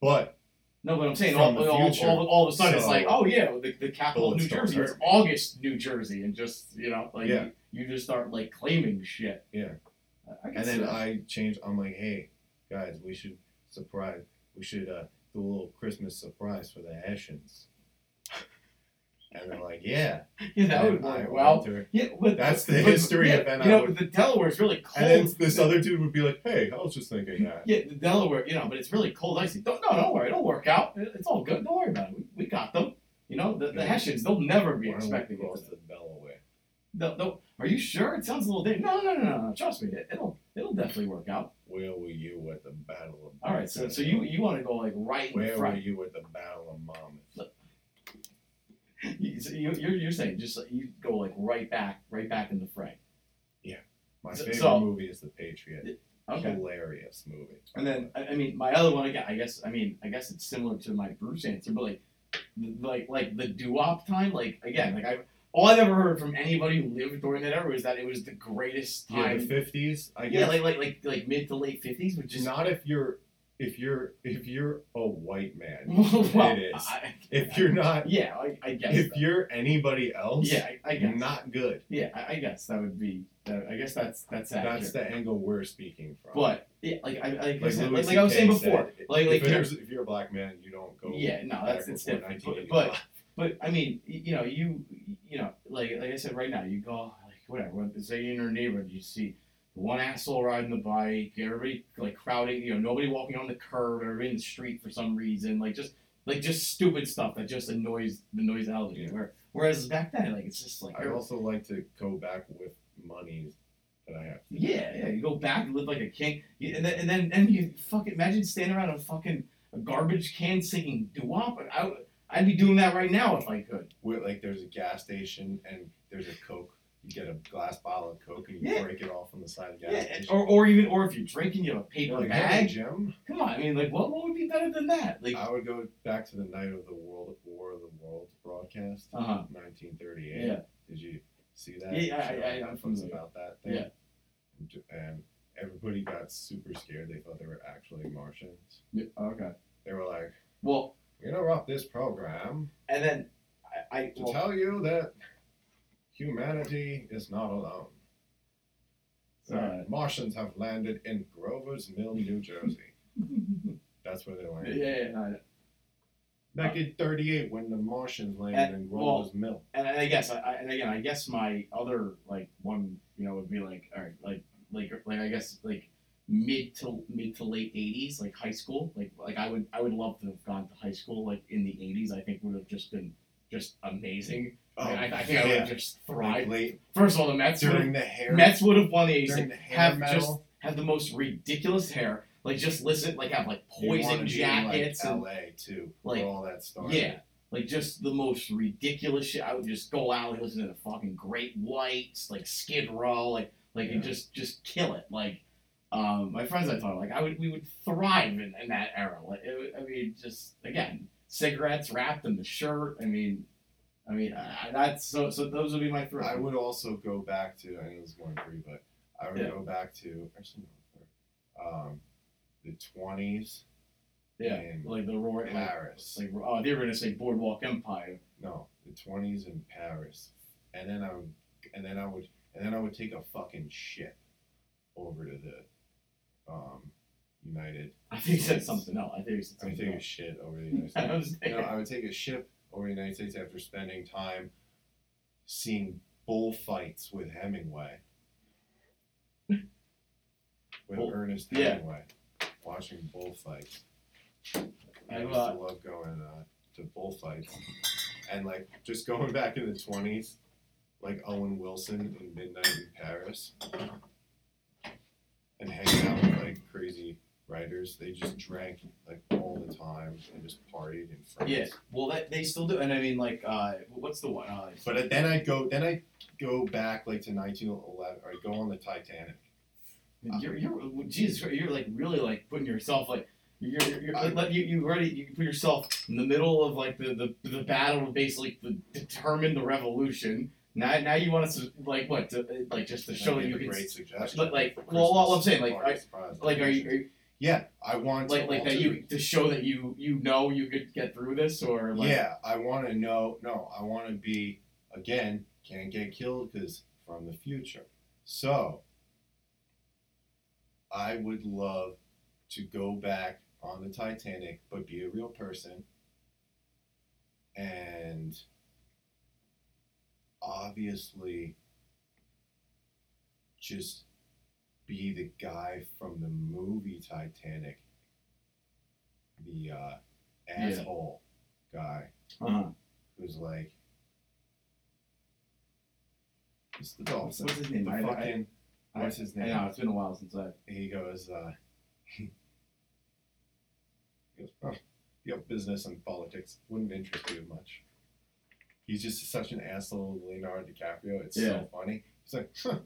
but No, but I'm saying all, all, all, all of a sudden it's like, oh yeah, the, the capital of New Jersey. Me. August, New Jersey, and just you know, like Yeah. you, you just start like claiming shit. Yeah. And then that. I change. I'm like, hey, guys, we should surprise. We should uh, do a little Christmas surprise for the Hessians. And they're like, yeah. Yeah, that And would work well. Yeah, but That's the but- history yeah, of then You know, would- the Delaware's really cold. And then this other dude would be like, hey, I was just thinking that. Yeah, the Delaware, you know, but it's really cold icy. Don't, no, don't worry, it'll work out. It's all good. Don't worry about it. We, we got them. You know, the, the Yeah. Hessians, they'll never be Why don't we expecting it. to Delaware. They'll, they'll, are you sure? It sounds a little different. No, no, no, no, no. Trust me, it, it'll it'll definitely work out. Where were you at the Battle of All right, so so you you want to go like right in front. Where were you at the Battle of Monmouth? You, so you, you're you're saying just like, you go like right back, right back in the fray. Yeah, my So- favorite so- movie is The Patriot. Okay. Hilarious movie. And then I, I mean my other one again I guess I mean I guess it's similar to my Bruce answer, but like like like the doo-wop time, like again, like I all I've ever heard from anybody who lived during that era was that it was the greatest time. Yeah, the fifties. I Yeah, guess. like like like like mid to late fifties, which is not if you're if you're if you're a white man. well, it is. I, If you're not, yeah, I, I guess. if that. you're anybody else, yeah, I, I guess. not good. Yeah, I, guess that would be. That, I guess that's that's accurate. That's the angle we're speaking from. But yeah, like I like, I Like said, like, like I was saying before, said, like like if, you're- if you're a black man, you don't go. yeah, no, that's it's different. But, but I mean, you know, you you know, like like I said, right now, you go like whatever. Say in your neighborhood, you see one asshole riding the bike, everybody like crowding, you know, nobody walking on the curb, everybody in the street for some reason, like just like just stupid stuff that just annoys annoys the hell out of you. Yeah. Where, whereas back then, like it's just like I also like to go back with monies that I have. Yeah, yeah. You go back and live like a king, and then and then and you fucking imagine standing around a fucking a garbage can singing doo wop. I I'd be doing that right now if I could. Where like there's a gas station and there's a Coke. You get a glass bottle of Coke and you Yeah. break it off on the side of the gas Yeah, station. or, or even or if you're drinking, you have a paper like, bag. Jim. Come on, I mean, like what what would be better than that? Like, I would go back to the night of the World War of the Worlds broadcast, uh huh. 1938. Yeah. Did you see that? Yeah, I- show I- on I'm about that thing. Yeah. And- And everybody got super scared. They thought they were actually Martians. yeah. Okay. They were like, Well, "We interrupt this program and then I, I to well, tell you that humanity is not alone. The Uh, Martians have landed in Grover's Mill, New Jersey. That's where they yeah, landed. yeah, yeah, I- Back in '38, when the Martians landed And- in well, Grover's Mill. and I guess I, I and again I guess my other like one you know would be like all right like like like I guess like mid to mid to late eighties like high school like like I would I would love to have gone to high school like in the eighties I think would have just been just amazing I, I, I think I would have just Like thrived late first of all the Mets would during have, the hair. Mets would have won the during the hair have metal. just have the most ridiculous hair like just listen like have like poison be in, jackets like, and LA too, like, all that stuff. yeah, like just the most ridiculous shit. I would just go out and listen to the fucking Great Whites, like Skid Row, like like and just just kill it. Like um, my friends I thought like I would we would thrive in, in that era. Like it, I mean, just again cigarettes wrapped in the shirt. I mean, I mean I, that's so so those would be my three. I would also go back to. I know this is going free, but I would Yeah. go back to actually no, um, the twenties yeah, like the roar. Like, Paris. like oh, they were gonna say Boardwalk Empire. no, the twenties in Paris, and then I would, and then I would, and then I would take a fucking ship over to the um, United. I think he said something else. I think he said I would something take a else. shit over the United I States. was you know, I would take a ship over the United States after spending time seeing bullfights with Hemingway. With Bull- Ernest yeah. Hemingway. Watching bullfights. I I've, used to love going uh, to bullfights. And like just going back in the twenties, like Owen Wilson in Midnight in Paris. And hanging out with like crazy writers. They just drank like all the time and just partied in France. Yeah, well, that, they still do, and I mean, like, uh, what's the one? Uh, But then I go, then I go back like to 1911, or I go on the Titanic. you're, you're, Jesus, you're like really like putting yourself like, you're, you're, you're I- you, you already you put yourself in the middle of like the the, the battle to basically to determine the revolution. Now, now you want us to like what to like just to show that you a can great suggestion. but, like, well, all I'm saying, like, I- like are you, are you Yeah, I want like to like that you to show that you you know you could get through this or like yeah, I want to know. No, I want to be again. Can't get killed because from the future. So I would love to go back on the Titanic, but be a real person and obviously just be the guy from the movie Titanic, the uh, asshole guy Uh-huh. who's like, it's the What's, dolphin. what's his name? The I, fucking, I, what's his I know it's been a while since I. he goes, uh, he goes, oh, you have business and politics wouldn't interest you much. He's just such an asshole, Leonardo DiCaprio. It's Yeah. so funny. He's like, huh,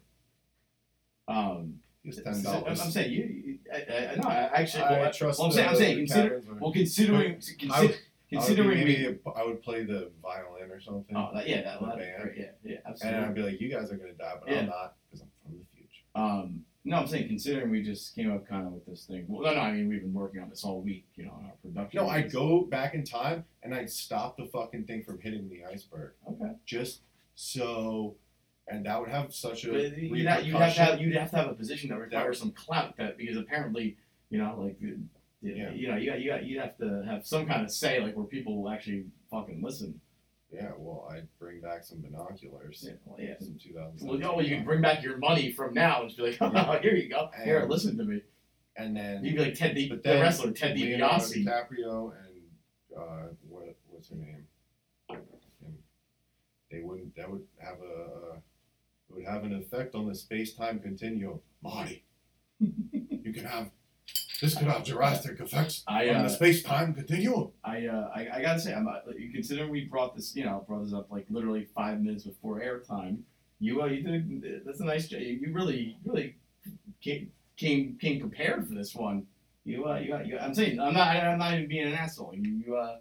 Um, I'm I'm saying you. you I, I, I know. I actually. I well, trust well, I'm saying. I'm saying. Consider. Well, considering. I would- I would considering we. maybe I would play the violin or something, Oh, that, yeah, that, that, band. great, yeah, yeah, absolutely. and. I'd be like, you guys are gonna die, but Yeah. I'm not because I'm from the future. Um, no, I'm saying considering we just came up kind of with this thing. Well, no, no, I mean we've been working on this all week, you know, in our production. No, I'd go back in time and I'd stop the fucking thing from hitting the iceberg. Okay. Just so, and that would have such a But you'd, have, you'd have to have you'd have to have a position that requires some clout that because apparently you know like you, Yeah. you know you got, you got, you'd have to have some kind of say like where people will actually fucking listen. Yeah, well, I'd bring back some binoculars. Yeah, well, yeah. Some 2000. Well, oh, you can bring back your money from now and just be like, oh, Yeah. here you go, here, listen to me. And then You'd be like Ted, But the wrestler Ted DiBiase. DiCaprio and uh, what what's her name? And they wouldn't. That would have a. Uh, it would have an effect on the space time continuum. Marty, you can have. This could have drastic effects I, on uh, the space time continuum. I, uh, I, I gotta say, I'm not, like, considering we brought this, you know, brought this up like literally five minutes before airtime. You, uh, you did. That's a nice job. You, you really, really came, came, came prepared for this one. You, uh, you, you. I'm saying, I'm not, I'm not even being an asshole. You, you, uh,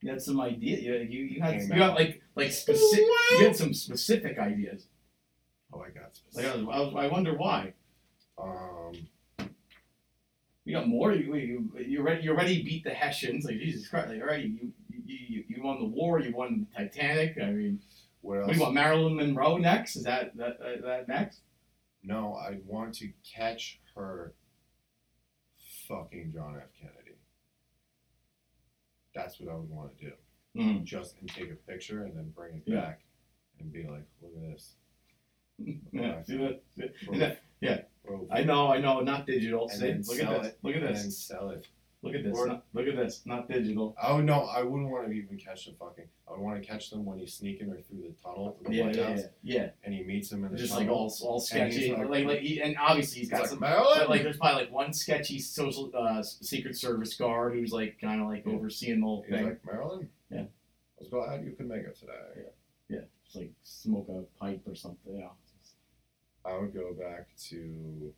you had some idea. You, you, you had, you got like, like specific. You had some specific ideas. Oh, I got Like. I, was, I, was, I wonder why. Um, You got more. You, you, you already, you already beat the Hessians. Like Jesus Christ. Like already, you, you, you, you won the war. You won the Titanic. I mean. what What else? do you want, Marilyn Monroe next? Is that that uh, that next? No, I want to catch her fucking John F. Kennedy. That's what I would want to do. Mm. Just and take a picture and then bring it Yeah. back and be like, look at this. Yeah, see that? See- Bro, Yeah. I know, I know, not digital. And See, then look at sell this. it, Look at and this. then sell it. Look at this. Not, look at this. Not digital. Oh no, I wouldn't want to even catch the fucking. I would want to catch them when he's sneaking her through the tunnel to the Yeah, White yeah, House, yeah, yeah. and he meets him in the Just like tunnel. all all he's sketchy. like- Like like, he, and obviously he's He's got like some. Marilyn. But like there's probably like one sketchy social uh, secret service guard who's like kind of like Yeah. overseeing the whole he's thing. like Marilyn. Yeah. I was glad you could make it today. yeah, just like smoke a pipe or something. Yeah. I would go back to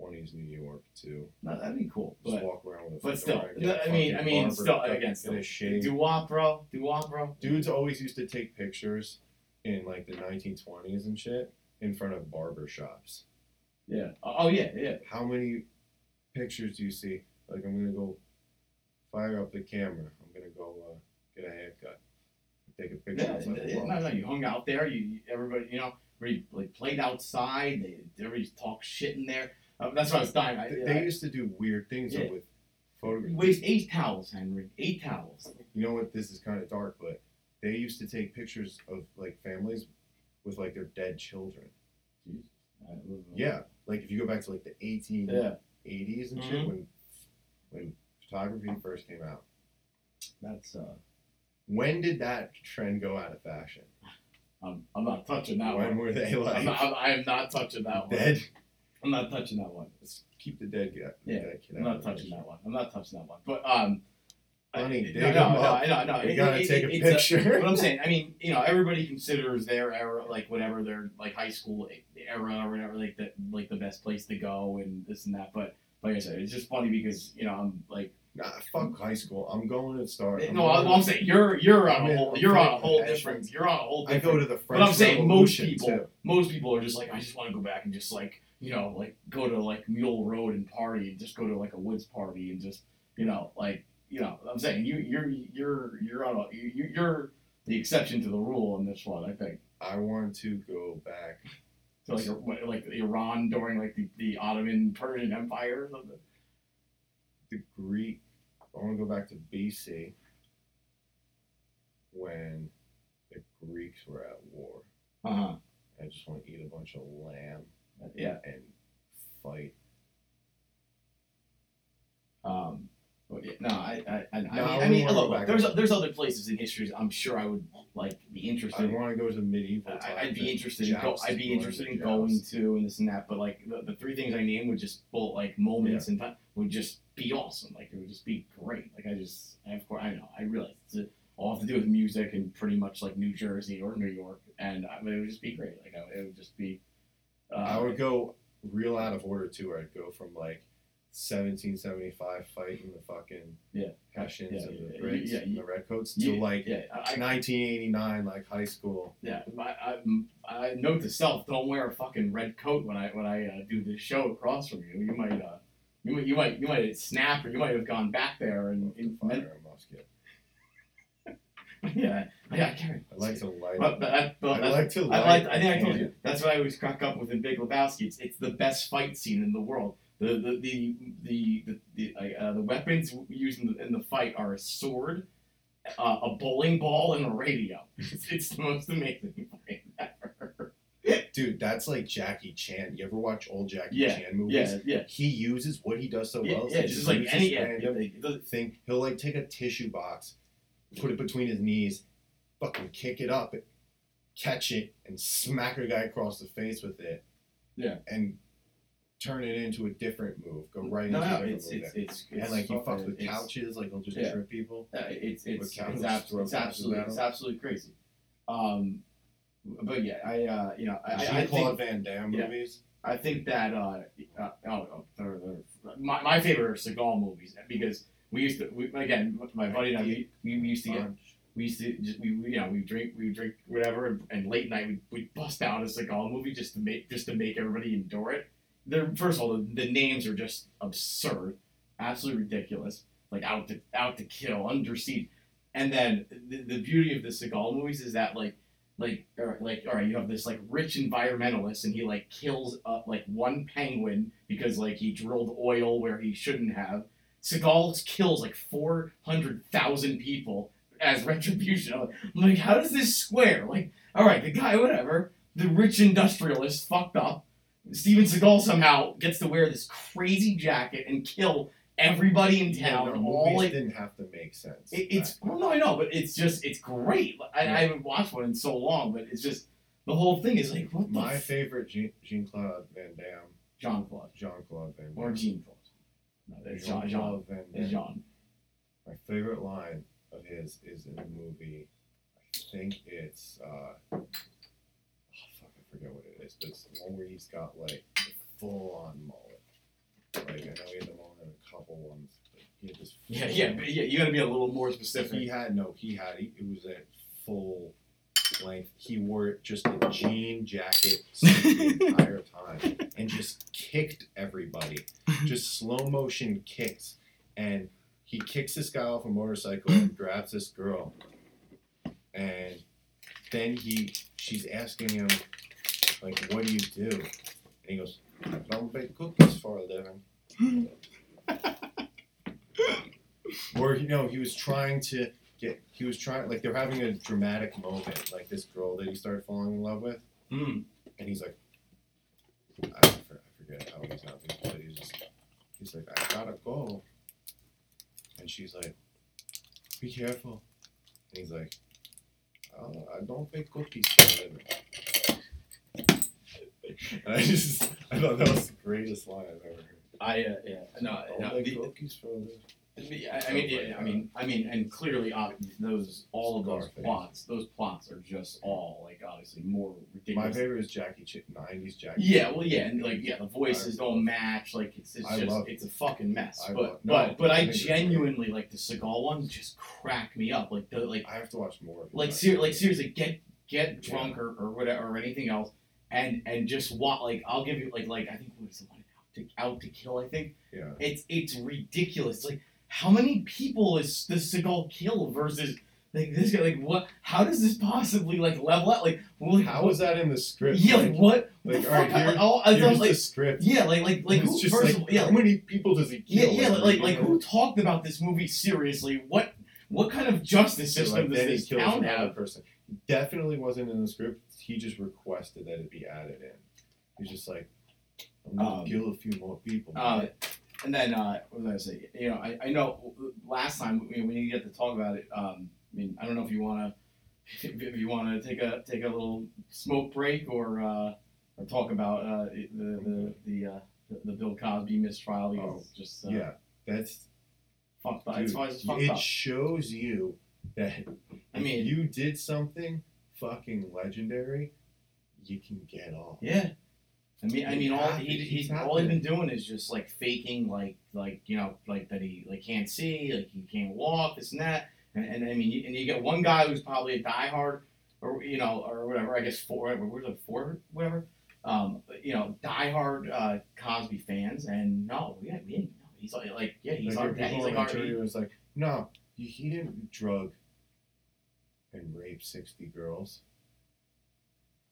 20s New York too. No, that'd be cool. Just But walk around with a but still, fedora, get no, a I mean, I mean, still again, still do what, bro? Do what, bro? Dudes always used to take pictures in like the 1920s and shit in front of barber shops. Yeah. Oh oh, yeah, yeah. How many pictures do you see? Like I'm gonna go fire up the camera. I'm gonna go uh, get a haircut. Take a picture. Yeah, outside the yeah, bar. no, no, you hung out there. You- everybody, you know, like played outside. They, everybody talked shit in there. Uh, that's what I was dying. I, They, they used to do weird things Yeah. with photographs. waste eight towels, Henry. Eight towels. You know what? This is kind of dark, but they used to take pictures of like families with like their dead children. Yeah, like if you go back to like the 1880s Yeah. and shit Mhm. when when photography first came out. That's. Uh, When did that trend go out of fashion? I'm, I'm not touching that when one. were they like I'm not, I'm, I am not touching that one. dead? I'm not touching that one. Let's keep the dead guy. Yeah, dead I'm not touching that one. I'm not touching that one. But um. Honey, I, no, no, no, up. No. You it- gotta it- take a it's picture. what I'm saying, I mean, you know, everybody considers their era, like whatever their like high school era or whatever, like the like the best place to go and this and that. But like I said, it's just funny because you know I'm like, Nah, fuck high school. I'm going to start. I'm no, I'm saying you're you're on a whole you're on a whole different you're on a whole I different. go to the but French I'm saying most people too. most people are just like I just want to go back and just like you know like go to like Mule Road and party and just go to like a woods party and just you know like you know I'm saying you you're you're you're on a you you're the exception to the rule on this one I think. I want to go back. to like like Iran during like the, the Ottoman Persian Empire or something. the Greek. I want to go back to BC when the Greeks were at war. Uh huh. I just want to eat a bunch of lamb Yeah. and fight. Um. Yeah, no, I, I, I, I mean, I I mean, look, look, there's there's other places in history I'm sure I would like be I interested. want to go to medieval I- times. I'd be interested in go, I'd be interested in going to and this and that, but like the, the three things I named would just both like moments and time would just be awesome. Like it would just be great. Like I just, I, of course, I know, I realize it's all have to do with music and pretty much like New Jersey or New York, and I mean, it would just be great. Like I, it would just be. Uh, I would go real out of order too. Where I'd go from like 1775 fight in the fucking Yeah. Hessians Yeah, and the yeah, Brits yeah, and the Redcoats to like yeah, I, I- 1989 like high school. Yeah, I, I, I note to self: don't wear a fucking red coat when I when I uh, do this show across from you. You might uh, you might you might you might snap or you might have gone back there and, and Fire a musket. yeah yeah I can't. I like to light. But, but, I, but I like to I light. like. I think I told you. That's what I always crack up with in Big Lebowski. It's, it's the best fight scene in the world. The the the the the, the, uh, the weapons used in the, in the fight are a sword, uh, a bowling ball, and a radio. It's, it's the most amazing fight ever. Dude, that's like Jackie Chan. You ever watch old Jackie Yeah, Chan movies? Yeah, yeah. He uses what he does so Yeah, well. yeah, just like any yeah, random doesn't- thing. He'll like take a tissue box, put it between his knees, fucking kick it up, catch it, and smack a guy across the face with it. Yeah. And turn it into a different move. Go right no, into no, a different it's, move. it's, it's, it's and like he fucking- fucks with couches, like he'll just yeah. trip people. Uh, it's it's couches, it's, it's absolutely it's absolutely crazy. Um, but yeah, I uh, you know, I, I, Claude Van Damme yeah. movies. I think that uh, uh oh, oh they're, they're, my, my favorite are Seagal movies because we used to we, again my buddy and I we, we used to get we used to just, we we, you know we drink we drink whatever and, and late night we we bust out a Seagal movie just to make just to make everybody endure it. They're first of all the, the names are just absurd, absolutely ridiculous. Like out to out to kill, under siege, and then the, the beauty of the Seagal movies is that like like or like all right you have this like rich environmentalist and he like kills uh, like one penguin because like he drilled oil where he shouldn't have. Seagal kills like four hundred thousand people as retribution. I'm like, how does this square? Like, all right, the guy, whatever, the rich industrialist fucked up. Steven Seagal somehow gets to wear this crazy jacket and kill everybody in Yeah, town. the all movies like, didn't have to make sense. it, it's well, no, I know, but it's just it's great. I, I haven't watched one in so long, but it's just the whole thing is like what the My f- favorite Jean Claude Van Damme, Jean Claude Jean Claude Van Damme. or Jean Claude. No, it's Jean. Jean. Jean-Claude Van Damme. Jean. My favorite line of his is in the movie. I think it's. Uh, forget what it is, but it's the one where he's got like full on mullet. Like I know he had the mullet in a couple ones, but he had this. Yeah, full- yeah, but yeah. You got to be a little more specific. He had no. He had. He, it was at full length. He wore just a jean jacket the entire time and just kicked everybody. Just slow motion kicks, and he kicks this guy off a motorcycle and grabs this girl, and then he she's asking him like, "What do you do?" And he goes, "I don't bake cookies for a living." or you know, he was trying to get. He was trying like they're having a dramatic moment, like this girl that he started falling in love with, Mm. and he's like, I, for- I forget how he's not but he's just, he's like, I gotta go. And she's like, be careful. And he's like, oh, I don't bake cookies for a living. And I just, I thought that was the greatest line I've ever heard. I uh, yeah no I don't no. The, cookies a the- I, I mean yeah, I mean I mean and clearly uh, those all of those Scarface. plots those plots are just all like obviously more ridiculous. My ridiculous. favorite is Jackie Chan, 90s Jackie Yeah, well, yeah, and like, yeah, the voices don't match. Like, it's, it's I just, love- it's a fucking mess. I but, love- but, no, but I I think it's great. genuinely like the Seagal one. Just crack me up. Like the like, I have to watch more of it. like, ser- like seriously, get get drunk or, or whatever or anything else, and and just what like I'll give you like like I think what is the one out to out to kill. I think Yeah. it's it's ridiculous. Like, how many people is the Seagal kill versus like this guy? Like, what? How does this possibly like level out? Like, like How what- was that in the script? Yeah, like what? Like, oh, the all right, here- Like, all- Here's thought, like, the script. yeah, like like like who, first like, of yeah, how many people does he yeah, kill? yeah, the like like who talked about this movie seriously? What what kind of justice So, system like, does this town have? person. Definitely wasn't in the script. He just requested that it be added in. He's just like, I'm gonna Um, kill a few more people. Uh, and then uh, what was I gonna say? You know, I, I know last time we, we didn't get to talk about it. Um, I mean, I don't know if you wanna if, you wanna take a take a little smoke break or uh, or talk about uh, the the the, uh, the the Bill Cosby mistrial because Oh, just uh, yeah, that's fucked up. dude, It's, it's fucked it up. shows you that I mean- you did something fucking legendary, you can get off. Yeah. I mean, I mean, all he, he's all he's been doing is just like faking, like, like you know, like that he like can't see, like he can't walk, this and that, and, and I mean, you, and you get one guy who's probably a diehard, or you know, or whatever. I guess four, whatever, where's four, whatever. Um, you know, diehard uh, Cosby fans, and no, yeah, we didn't. He's like, like, yeah, he's Like, our dad. He's like our. jury was like, no, he, he didn't drug and rape sixty girls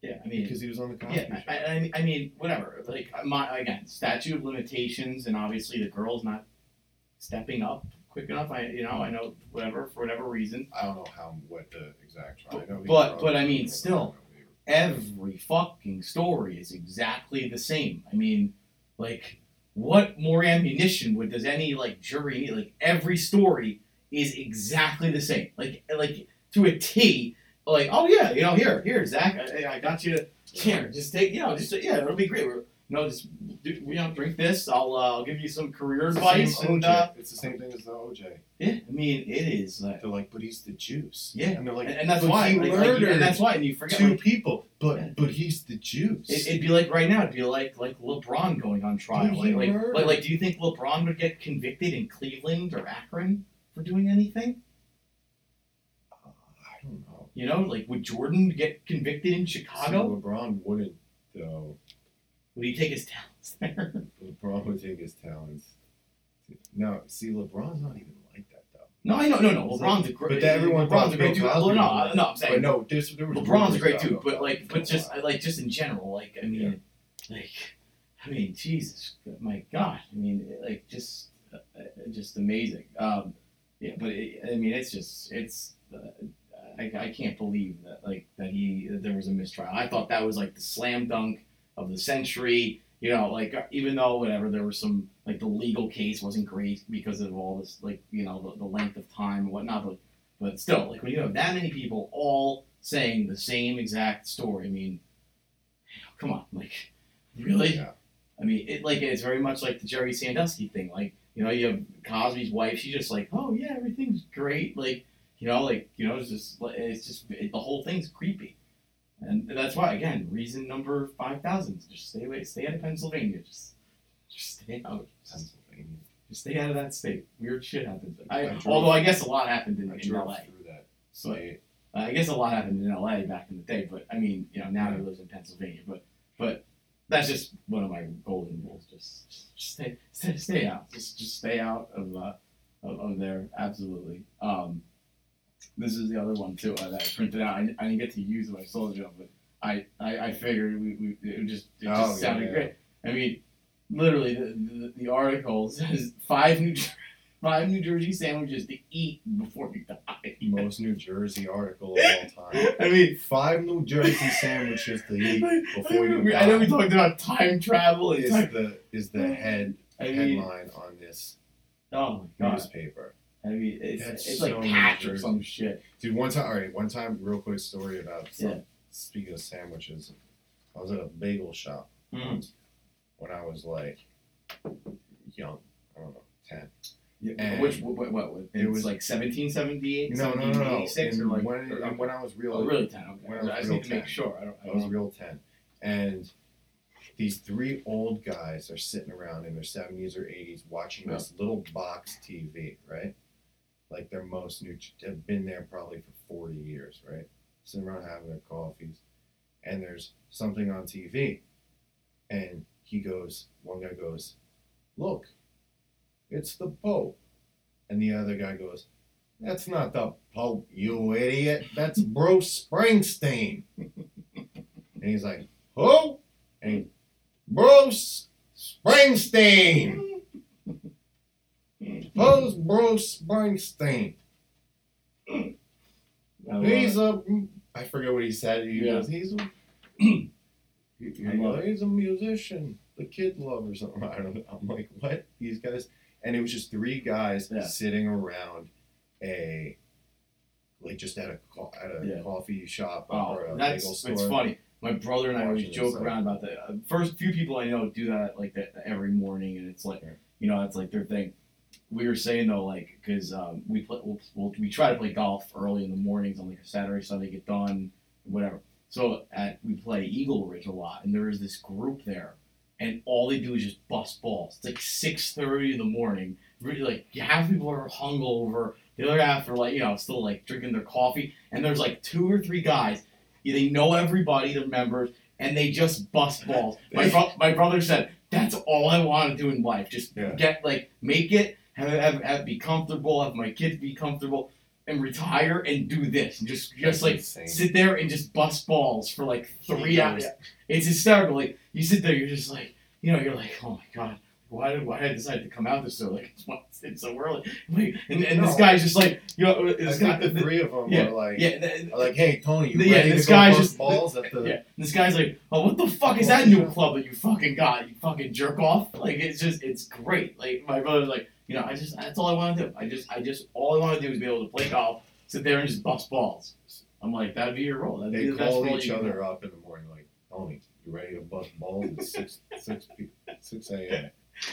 Yeah, I mean, because he was on the Cosby Yeah, Show. I, I, I mean, whatever. Like my again, statute of limitations, and obviously the girl's not stepping up quick enough. I, you know, I know whatever for whatever reason. I don't know how what the exact trial. I But- but I mean, still. I don't know. Every fucking story is exactly the same. I mean, like, what more ammunition would does any like jury need? Like every story is exactly the same. Like, like to a T. Like, oh yeah, you know, here, here, Zach, I, I got you. Here, just take, you know, just yeah, it'll be great. We're, you know, just do, you know, drink this. I'll, uh, I'll give you some career It's advice, and uh, it's the same thing as the OJ. yeah, I mean, it is. Uh, They're like, but he's the juice. Yeah, and they're like, and, and that's why, he like, like, murdered and that's why, and you forget. two like, people, but Yeah. but he's the juice. It, it'd be like right now. It'd be like like LeBron going on trial. Like, like, like like do you think LeBron would get convicted in Cleveland or Akron for doing anything? I don't know. You know, like would Jordan get convicted in See, Chicago? LeBron wouldn't though. Would he take his talents there? LeBron would take his talents. No, see, LeBron's not even like that though. no, I know, no, no. LeBron's a great. but everyone LeBron's a great dude. Well, no, no, I'm But saying no, this there was LeBron's a great dude, but like, but just like just in general, like I mean, like, I mean, Jesus, my God, I mean, like just, uh, just amazing. Um, yeah, but it, I mean, it's just, it's, uh, I, I can't believe that like that he that there was a mistrial. I thought that was like the slam dunk of the century. You know, like even though whatever there was some like the legal case wasn't great because of all this like you know the, the length of time and whatnot, but but still like when you have that many people all saying the same exact story, I mean, come on, like really? Yeah. I mean, it like it's very much like the Jerry Sandusky thing. Like you know, you have Cosby's wife. She's just like, oh yeah, everything's great. Like you know, like you know, it's just it's just it, the whole thing's creepy, and that's why again, reason number five thousand: just stay away, stay out of Pennsylvania. Just just stay out. Just, Pennsylvania. just stay out of that state. Weird shit happens. I I, although I guess a lot happened in, I in LA. through that But- state. Uh, I guess a lot happened in LA back in the day, but I mean, you know, now he lives in Pennsylvania. But but that's just one of my golden rules. Just just, just stay, stay stay out. Just just stay out of uh of, of there. Absolutely. Um, this is the other one too uh, that I printed out. I, I didn't get to use it. I the job, but I, I, I figured we, we it just it just Oh, sounded yeah. great. I mean, literally the, the, the article says five New five New Jersey sandwiches to eat before you die. Most New Jersey article of all time. I mean, Five New Jersey sandwiches to eat before you We- I know we talked about time travel is time, the is the head I mean, headline on this oh my god! newspaper. I mean, it's, That's it's so like patch or some shit. Dude, one time, all right, one time, real quick story about some, Yeah. speaking of sandwiches. I was at a bagel shop Mm. when I was like young. I don't know, ten. Yeah, Which what what, what it was like 1778, No, no, no, no. Or like when, or- when I was real, oh, really ten. Okay, when I was I just need to make sure. I don't. I I was don't real 10. And these three old guys are sitting around in their 70s or 80s watching this little box TV, right? Like their most new, have been there probably for 40 years, right? Sitting around having their coffees. And there's something on TV. And he goes, one guy goes, Look, it's the Pope. And the other guy goes, That's not the Pope, you idiot. That's Bruce Springsteen. And he's like, Who? And Bruce Springsteen. Who's Bruce Springsteen? He's a I forget what he said. He Yeah. goes, he's a, he, goes, he's a musician, the kid love or something. I don't know. I'm like, what? These guys, and it was just three guys Yeah. sitting around a, like just at a co- at a Yeah. coffee shop Oh, or a bagel that's store. it's funny. My brother and I always joke around about that. Uh, First few people I know do that like that every morning, and it's like you know that's like their thing. We were saying though, like because um, we play, we'll, we'll, we try to play golf early in the mornings on like a Saturday, Sunday, get done, whatever. So at we play Eagle Ridge a lot, and there is this group there, and all they do is just bust balls. It's like six thirty in the morning. Really, like half people are hungover, the other half are like you know still like drinking their coffee, and there's like two or three guys. They know everybody, they're members, and they just bust balls. My bro- my brother said that's all I want to do in life. Just Yeah. get like make it, have, have, have be comfortable, have my kids be comfortable, and retire and do this, and just just That's like insane. sit there and just bust balls for like three He hours. It's hysterical. Like you sit there, you're just like, you know, you're like, oh my god, why did why did I decide to come out this early? Like it's, it's so early. Like, and, and this guy's just like, you know, this guy, the three of them yeah, were like, yeah, th- are like, hey Tony, you Yeah, ready this to guy's bust just- balls at the? yeah. This guy's like, oh, what the fuck is that new club that you fucking got? You fucking jerk off. Like it's just, it's great. Like my brother's like, you know, I just, that's all I want to do. I just, I just, all I want to do is be able to play golf, sit there and just bust balls. I'm like, that'd be your role. That'd They be the best call role each other up in the morning like, Tony, you ready to bust balls at six six six a.m.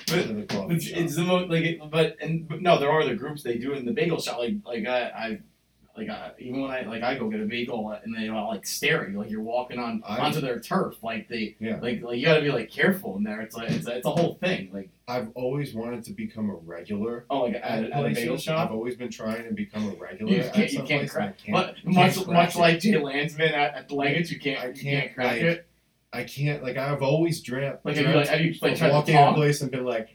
But the It's, it's the most like, it, but and but no, there are other groups they do in the bagel shop. Like like I, I like I, even when I like I go get a bagel and they all like stare at you like you're walking on I- onto their turf. Like they Yeah. like like you gotta be like careful in there. It's like it's a, it's a whole thing. Like I've always wanted to become a regular oh like at, at, at a bagel shop. I've always been trying to become a regular You can't- you can't crack- can't, But can't much crack much it. like Jay Landsman at, at the Leggett's, you can't I you can't, can't crack like, it. I can't like I've always dreamt. Like have you dreamt like have you like tried to walking in a place and been like,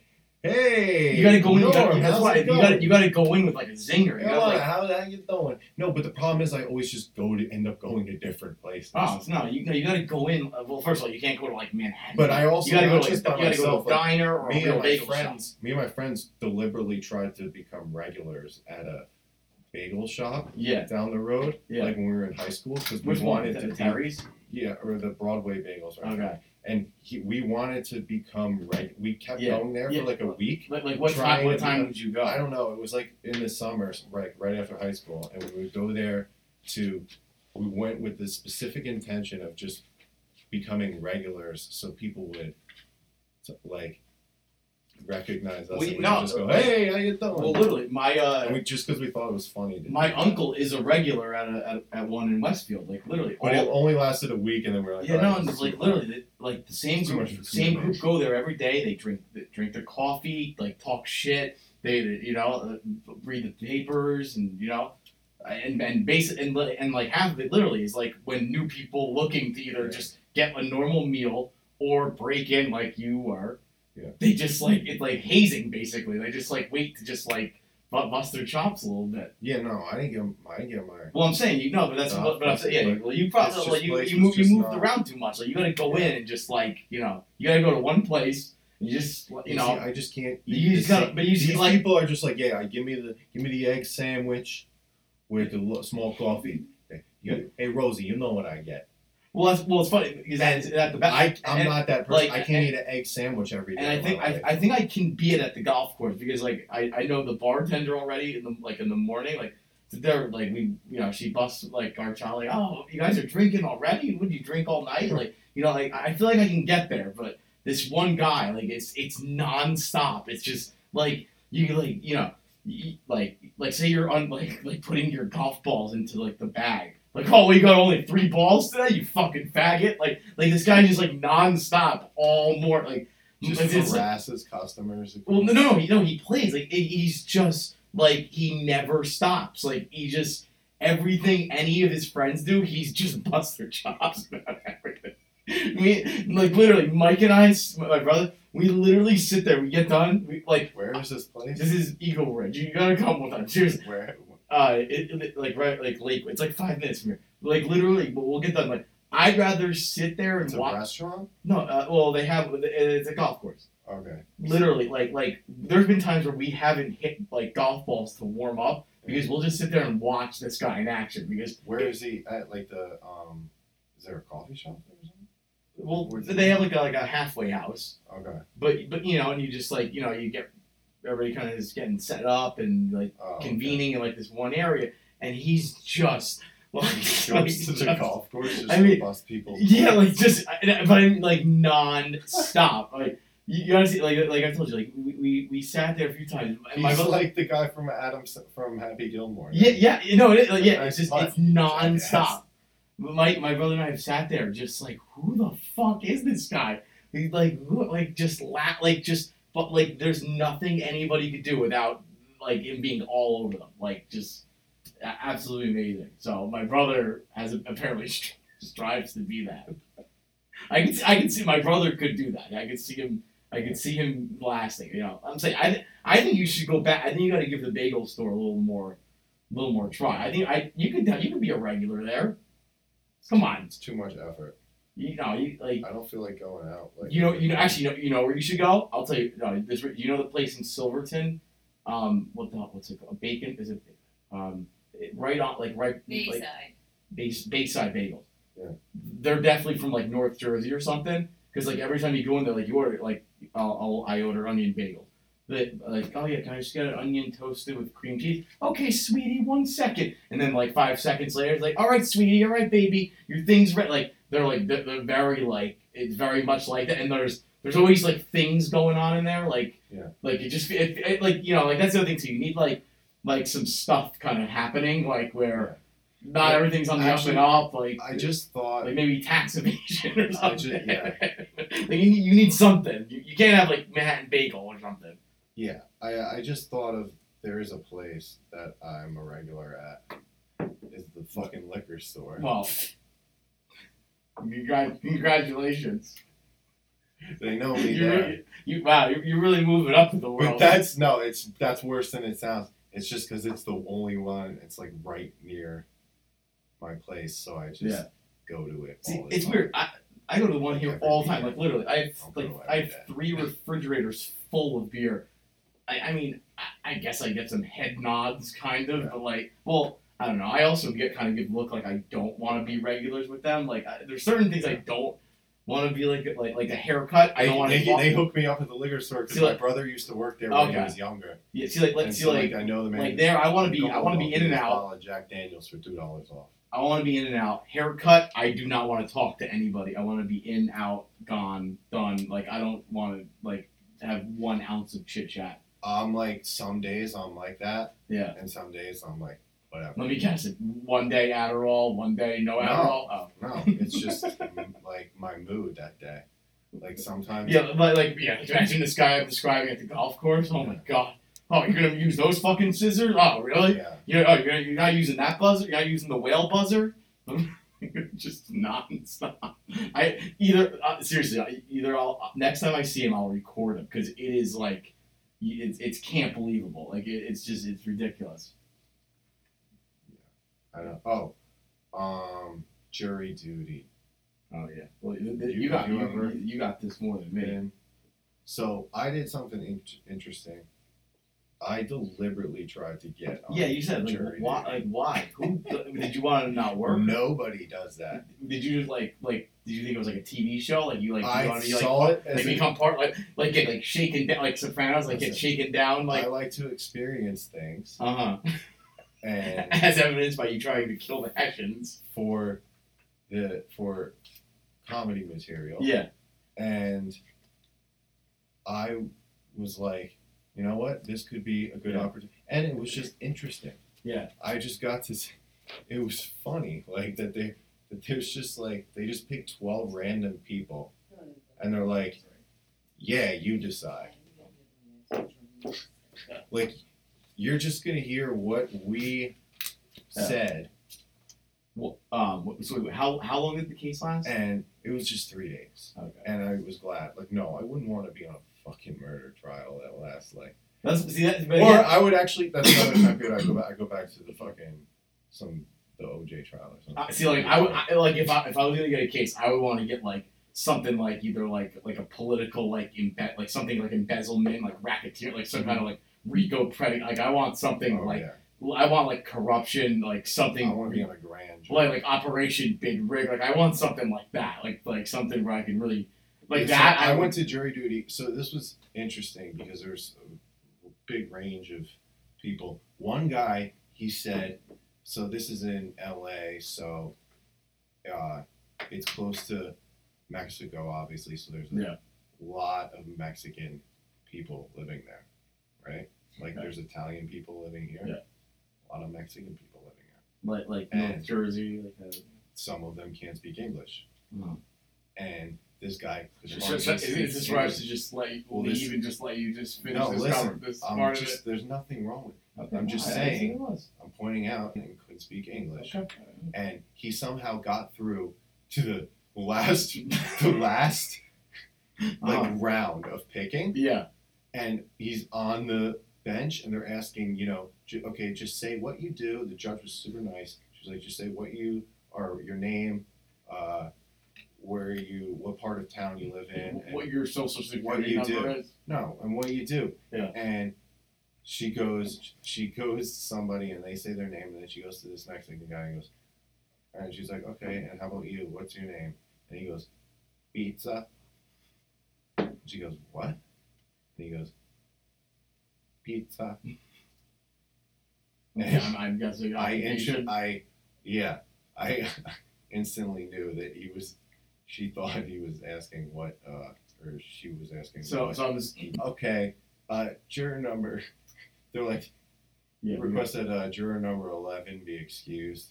hey, You gotta go in. You gotta, that's why you gotta you gotta go in with like a zinger. You gotta, like, how how you doing? No, but the problem is I always just go to end up going to different places. Oh no! You you gotta go in. uh, Well, first of all, you can't go to like Manhattan. But I also you gotta go to like, you gotta go myself. to a like, diner or me a and my bagel shop. friends, me and my friends deliberately tried to become regulars at a bagel shop Yeah, down the road, Yeah. like when we were in high school, because we which wanted to Terry's. yeah, or the Broadway bagels, right? Okay. And he, we wanted to become right. We kept Yeah. going there Yeah. for like a week. Like like what time? What time did you go? I don't know. It was like in the summer, right, right after high school, and we would go there to. We went with the specific intention of just becoming regulars, so people would, like, recognize us We- and we no, just go, "Hey, how you doing?" Well, literally, my uh, we, just because we thought it was funny. My do. uncle is a regular at a at, at one in Westfield. Like literally, But it only lasted a week, and then we are like, yeah, "All no, right, it's like literally, they- like the same group, same group go there every day. They drink they drink their coffee, like talk shit. They you know uh, read the papers and you know. And and basic and, and like half of it literally is like when new people looking to either Yeah. just get a normal meal or break in like you were, Yeah. they just like it's like hazing basically. They just like wait to just like bu- bust their chops a little bit. Yeah, no, I didn't get, them. I didn't get my. Well, I'm saying you know, but that's Uh, what, but I'm saying yeah. Well, you probably like you you, move, you moved not- around too much. Like you got to go Yeah. in and just like you know you got to go to one place. And you just you See, know I just can't. you just gotta- but you these like- people are just like, yeah, I give me the give me the egg sandwich with the small coffee. You, hey Rosie, you know what I get. Well that's well it's funny because at, at the back I I'm and- not that person. like, I can't and- eat an egg sandwich every day. and I think I. I think I can be it at the golf course because like I, I know the bartender already in the like in the morning like they're like we you know she busts like our child like oh you guys are drinking already would you drink all night like you know like I feel like I can get there but this one guy like it's it's nonstop it's just like you like you know like like say you're on like like putting your golf balls into like the bag like oh we got only three balls today you fucking faggot like like this guy just like nonstop all more like just it's- harasses customers. well, no, no, you know, he plays like he- he's just like he never stops. Like he just everything any of his friends do, he's just bust their chops about everything. We like literally, Mike and I, my brother, we literally sit there. We get done, we like Where is this place? this is Eagle Ridge. You gotta come with us. Seriously, Where? Uh, it, it- like right, like Lake. It's like five minutes from here. Like literally, but we'll get done. Like I'd rather sit there and It's a watch. restaurant. No, uh, well, they have it's a golf course. Okay. Literally, like like there's been times where we haven't hit like golf balls to warm up because we'll just sit there and watch this guy in action because Where is he at? Like the um, is there a coffee shop there or something? well Where's they have like a, like a halfway house Okay. but but you know and you just like you know you get everybody kind of is getting set up and like Oh, okay. convening in like this one area and he's just like, like, Goes to the golf course just I mean, bust people. Yeah, like just, but I mean, like non-stop. Like you, you honestly, like like I told you, like we, we, we sat there a few times. And He's brother, like the guy from Adams from Happy Gilmore. yeah, yeah, you know, it, like, yeah, it's just it's non-stop. My my brother and I have sat there, just like, who the fuck is this guy? Like, who, like just la- like just, but like, there's nothing anybody could do without like him being all over them. Like just absolutely amazing. So my brother has apparently strives to be that. I can I can see my brother could do that. I could see him. I could see him lasting. You know, I'm saying I I think you should go back. I think you got to give the bagel store a little more, a little more try. I think I you could you could be a regular there. Come on, It's too much effort. You know you like I don't feel like going out. Like you know you know actually you know, you know where you should go. I'll tell you. No, this you know the place in Silverton. Um, what the what's it called? Bacon is it? Um, it- right on like right like Bayside. base, Bayside Bagels. Yeah. They're definitely from like North Jersey or something. Because like every time you go in there, like you order like I'll, I'll I order onion bagel. They like oh yeah, can I just get an onion toasted with cream cheese? Okay, sweetie, one second. And then like five seconds later, it's like all right, sweetie, all right, baby, your thing's ready. Like they're like they're, they're very like it's very much like that. And there's there's always like things going on in there. Like Yeah. like it just it, it, like you know like that's the other thing too. You need like like some stuff kind of happening like where not Yeah. everything's on the Actually, up and up. Like I just thought like maybe tax evasion or something. ju- yeah. like you need, you need something. You, you can't have like Manhattan Bagel or something. yeah. I I just thought of there is a place that I'm a regular at. Is the fucking liquor store. Well, congratulations. They know me you, there. You, wow, you're, you're really moving up in the But world. that's no, it's that's worse than it sounds. It's just because it's the only one. It's like right near my place, so I just Yeah. go to it. See, all the it's time. weird. I, I go to the one here Every all the time. Like literally, I have like I have three refrigerators full of beer. I, I mean, I, I guess I get some head nods, kind of, Yeah. but like, well, I don't know. I also get kind of give look like I don't want to be regulars with them. Like, I, there's certain things I don't want to be like, like like a haircut. I don't want they, to. they hooked me up at the liquor store because See, my like- brother used to work there when he was younger. Yeah, see, like, like see, so, like, I know the man. like there, I want to be, I want to be in and out. Jack Daniels for two dollars off. I want to be in and out. Haircut, I do not want to talk to anybody. I want to be in, out, gone, done. Like I don't want to like have one ounce of chit chat. I'm like some days I'm like that, Yeah. and some days I'm like whatever. Let me guess it. One day Adderall, one day no No. Adderall. Oh. No, it's just like my mood that day. Like sometimes. Yeah, but like yeah, imagine this guy I'm describing at the golf course. Oh my god. Oh, you're gonna use those fucking scissors? Oh, really? Yeah. You're, oh, you're, you're not using that buzzer? You're not using the whale buzzer? Just nonstop. I either uh, seriously, I- either I'll next time I see him, I'll record him because it is like, it's it's can't believable. Like it, it's just it's ridiculous. I don't. Oh, um, jury duty. Oh yeah. Well, you, you, got you you, got this more than me. Man. So I did something in- interesting. I deliberately tried to get. On Yeah, you said like jury why? Like why? Who did you want to not work? Nobody does that. Did you just like like? Did you think it was like a TV show? Like you like I you want to be like saw it as like become part like like get like shaken down like Sopranos like get shaken down like I like to experience things, uh huh and as evidenced by you trying to kill the Hessians. for the for comedy material. Yeah. and I was like, you know what, this could be a good Yeah. opportunity, and it was just interesting. Yeah. I just got to, see, it was funny, like that they, that there's just like they just picked twelve random people, and they're like, yeah, you decide. Like, you're just gonna hear what we Yeah. said, Well, um. So how how long did the case last? and it was just three days. Okay. And I was glad. Like, no, I wouldn't want to be on a fucking murder trial that lasts like. That's see that. But Or I would actually. That's another time period. I go back. I go back to the fucking some the OJ trial or something. I- see, like I would I, like if I if I was gonna get a case, I would want to get like something like either like like a political like imbe- like something like embezzlement, like racketeer, like some kind of like RICO predicate. Like I want something Oh, like yeah. I want like corruption, like something I want to be on a grand jury. like like Operation Bid Rig. Like I want something like that. Like like something where I can really like Yeah, so that. I would- went to jury duty. So this was interesting because there's a big range of people. One guy, he said, so this is in L.A. So uh, it's close to Mexico, obviously. So there's a Yeah. lot of Mexican people living there, right? Like Okay. there's Italian people living here. Yeah. A lot of Mexican people living here. like like And- North Jersey. Like uh, Some of them can't speak English, uh, and this guy. just, is is this where I just let you Well, leave and just let you just finish No, this, listen, this part just, there's nothing wrong with of it? I'm just saying. I'm pointing out and couldn't speak English. Okay. And he somehow got through to the last the last like Uh-huh. round of picking Yeah. And he's on the bench and they're asking, you know, okay, just say what you do. The judge was super nice. She's like, just say what you are, your name, uh, where you, what part of town you live in, and what your social what security you number do. is. no, and what you do. Yeah. And she goes, she goes to somebody and they say their name, and then she goes to this Mexican guy and goes, and she's like, okay, and how about you? What's your name? And he goes, pizza. She goes, what? And he goes, pizza. Okay, I'm, I'm guessing. I, intro- I, yeah, I instantly knew that he was. She thought he was asking what, uh, or she was asking. So what. so I'm just okay, uh, juror number. They're like, yeah. we- request that uh, juror number eleven be excused.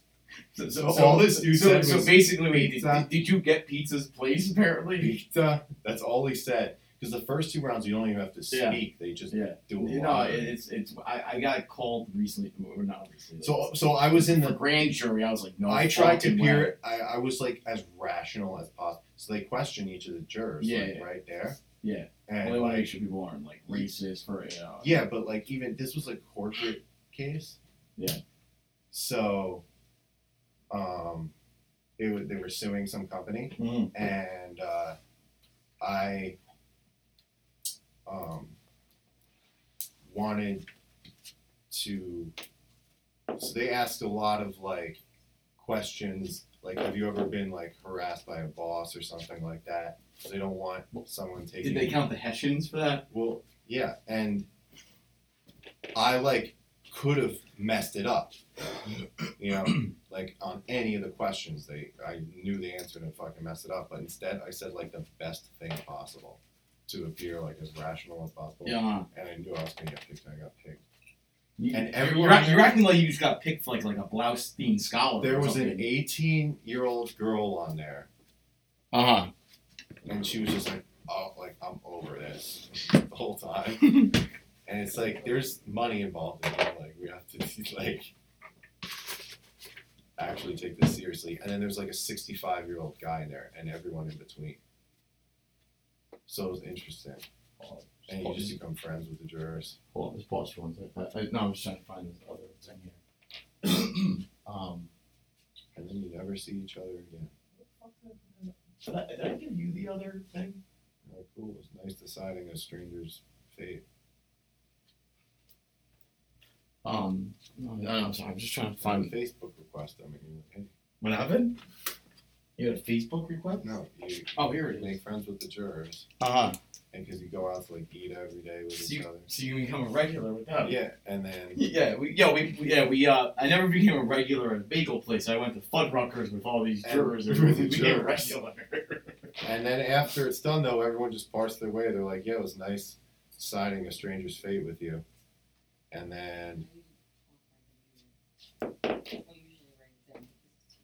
So, So all this dude so, said so was basically, wait, did, did you get pizza's place? Apparently. Pizza. That's all he said. Because the first two rounds, you don't even have to Yeah. speak. They just Yeah. do a You know, lot. it- it's it's. I, I got called recently, or not recently. so, so I was in the grand jury, I was like, no. I tried to fucking way. peer. I, I was like as rational as possible. So they question each of the jurors, Yeah, like yeah. right there. Yeah. And Well, they want to like, make sure people aren't like racist for you know. yeah, but like even this was a corporate case. Yeah. So, um, it was, they were suing some company, Mhm. and uh, I um wanted to. So they asked a lot of like questions, like have you ever been like harassed by a boss or something like that? They don't want someone taking. Did they count the Hessians for that? Well, yeah, and I like could have messed it up. You know, like on any of the questions, they I knew the answer and fucking mess it up, but instead I said like the best thing possible to appear like as rational as possible. Yeah. And I knew I was gonna get picked. and I got picked. You, And you're, everyone- act- you're acting like you just got picked for like like a Blaustein scholar. There was something. an 18 year old girl on there, Uh huh. and she was just like, "Oh, like I'm over this the whole time." and it's like there's money involved in it. Like we have to like actually take this seriously. And then there's like a 65 year old guy in there, and everyone in between. So it was interesting, and you just become friends with the jurors. Hold on, let's pause for one second. I, I, no, I'm just trying to find this other thing here. um, And then you never see each other again. did I, did I give you the other thing? Like, cool. It was nice deciding a stranger's fate. Um, no, no, I'm sorry. I'm just trying to Find find. a Facebook request. I mean, hey, What happened? You had a Facebook request? no, you Oh, here it is. make friends with the jurors, Uh huh. and because you go out to like eat every day with So each you, other. so you become a regular with them. Yeah, and then Yeah, we, yeah, we, yeah, we, uh, I never became a regular at a bagel place. I went to Fuddruckers with all these jurors and with we became jurors. regular. And then after it's done, though, everyone just parts their way. They're like, "Yeah, it was nice deciding a stranger's fate with you." And then,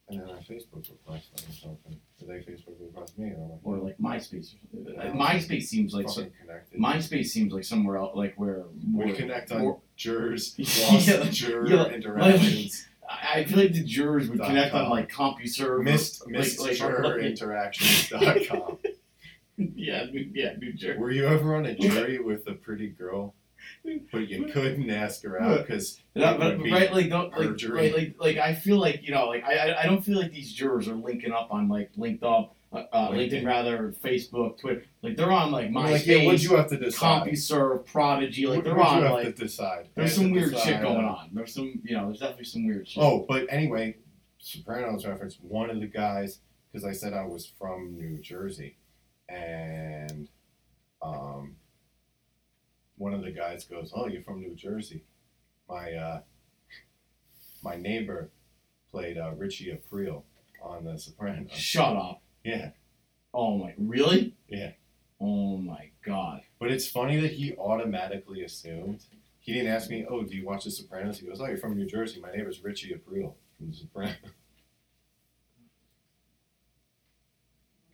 and then a Facebook request or something. Did they Facebook request me? And I'm like, or like MySpace or something. Yeah. Uh, MySpace seems like so, fucking connected. MySpace seems like somewhere else, like where we more, connect on more- jurors, Yeah, lost juror yeah, like- interactions, I I feel like the jurors would Dot connect on com. like CompuServe. or- missed like- missed like- juror like- interactions.com. yeah, new, yeah, New Jersey. Were you ever on a jury with a pretty girl, but you couldn't ask her out because No, but, would but be right, like, don't, like, right, like, like, I feel like you know, like, I, I, don't feel like these jurors are linking up on like linked up uh, uh, LinkedIn. LinkedIn. rather, Facebook, Twitter. Like they're on like MySpace, like, yeah, what'd you have to decide? CompuServe, Prodigy. Like What- they're on you have like to decide? There's some weird decide, shit going on. There's some you know there's definitely some weird shit. Oh, but anyway, Sopranos reference. One of the guys, because I said I was from New Jersey, and um, one of the guys goes, "Oh, you're from New Jersey." My uh, my neighbor played uh, Richie Aprile on The Sopranos. shut up. Yeah, Oh my, really? Yeah. Oh my god. but it's funny that he automatically assumed. He didn't ask me, "Oh, do you watch The Sopranos?" He goes, "Oh, you're from New Jersey. My neighbor's Richie Aprile from The Sopranos."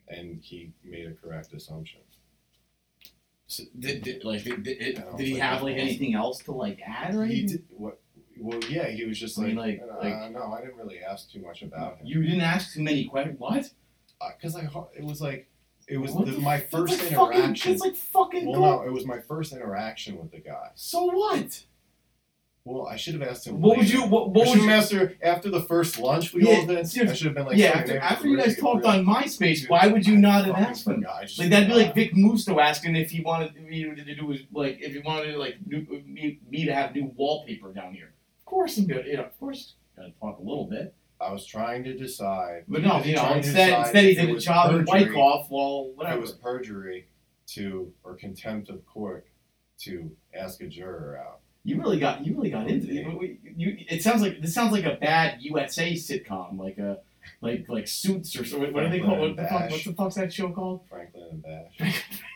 And he made a correct assumption. So, did, did, like did, did, did he think have like anything else to like add or He did what? Well, yeah, he was just I like, mean, like- uh, like- no, I didn't really ask too much about him You didn't ask too many questions. What? because I it was like it was the, the my first like interaction. Fucking, it's like fucking well, no, it was my first interaction with the guy. So what? Well, I should have asked him. What would you? What, what should would have you? asked her after the first lunch we Yeah, all did. I should have been like, yeah, after, after you guys talked Aprile." on MySpace, why would you not have asked him? forgot. Like that'd be like forgot. Vic Musto asking if he wanted me to do his like if he wanted like new, me, me to have new wallpaper down here. Of course I'm good. You know, of course, gotta talk a little bit. I was trying to decide. But no, you know, instead instead he if it did a was job in perjury- Wyckoff. Well, whatever. it was perjury to or contempt of court to ask a juror out. You really got you really got into it. You, you, it sounds like this sounds like a bad USA sitcom, like a like like Suits or so. What do they call? What the fuck? what's the fuck's that show called? Franklin and Bash.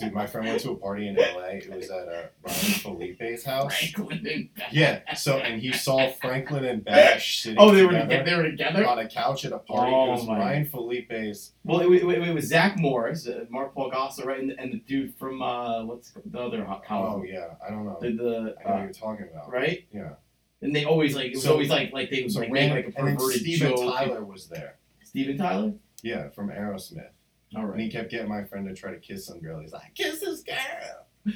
Dude, my friend went to a party in LA. It was at uh, Ryan Phillippe's house. Franklin and Bash. Yeah, so and he saw Franklin and Bash sitting Oh, they were together. They were together. on a couch at a party. Oh, it was my. Ryan Phillippe's. Well, it, it, it was Zach Morris, uh, Mark Paul Gosselaar, right, and, and the dude from uh, what's the other hot ho- Oh yeah, I don't know. The, the I know what uh, you're talking about. right, Yeah. and they always like it was So- always like like they would So like like a and then perverted Steven. Tyler was there. Steven Tyler. Yeah, from Aerosmith. All And he kept getting my friend to try to kiss some girl. He's like, kiss this girl.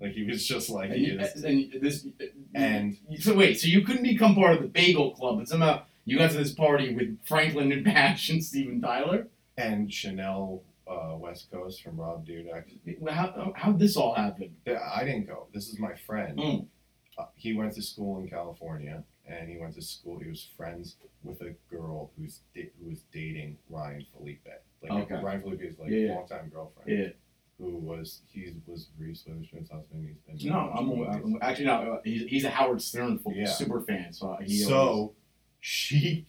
like he was just like And, he you, is. and this And so wait, so you couldn't become part of the Bagel Club, but somehow you got to this party with Franklin and Bash and Steven Tyler. and Chanel uh, West Coast from Rob Dyrdek. How how'd this all happen? Yeah, I didn't go. This is my friend. Mm. Uh, he went to school in California, and he went to school. He was friends with a girl who's who was dating Ryan Phillippe. Like Okay. Ryan Phillippe is like Yeah, yeah. longtime girlfriend. Yeah. Who was he was Reese Witherspoon's husband. He's been No, I'm, I'm actually no. uh, He's, he's a Howard Stern Yeah. super fan, so he always- so she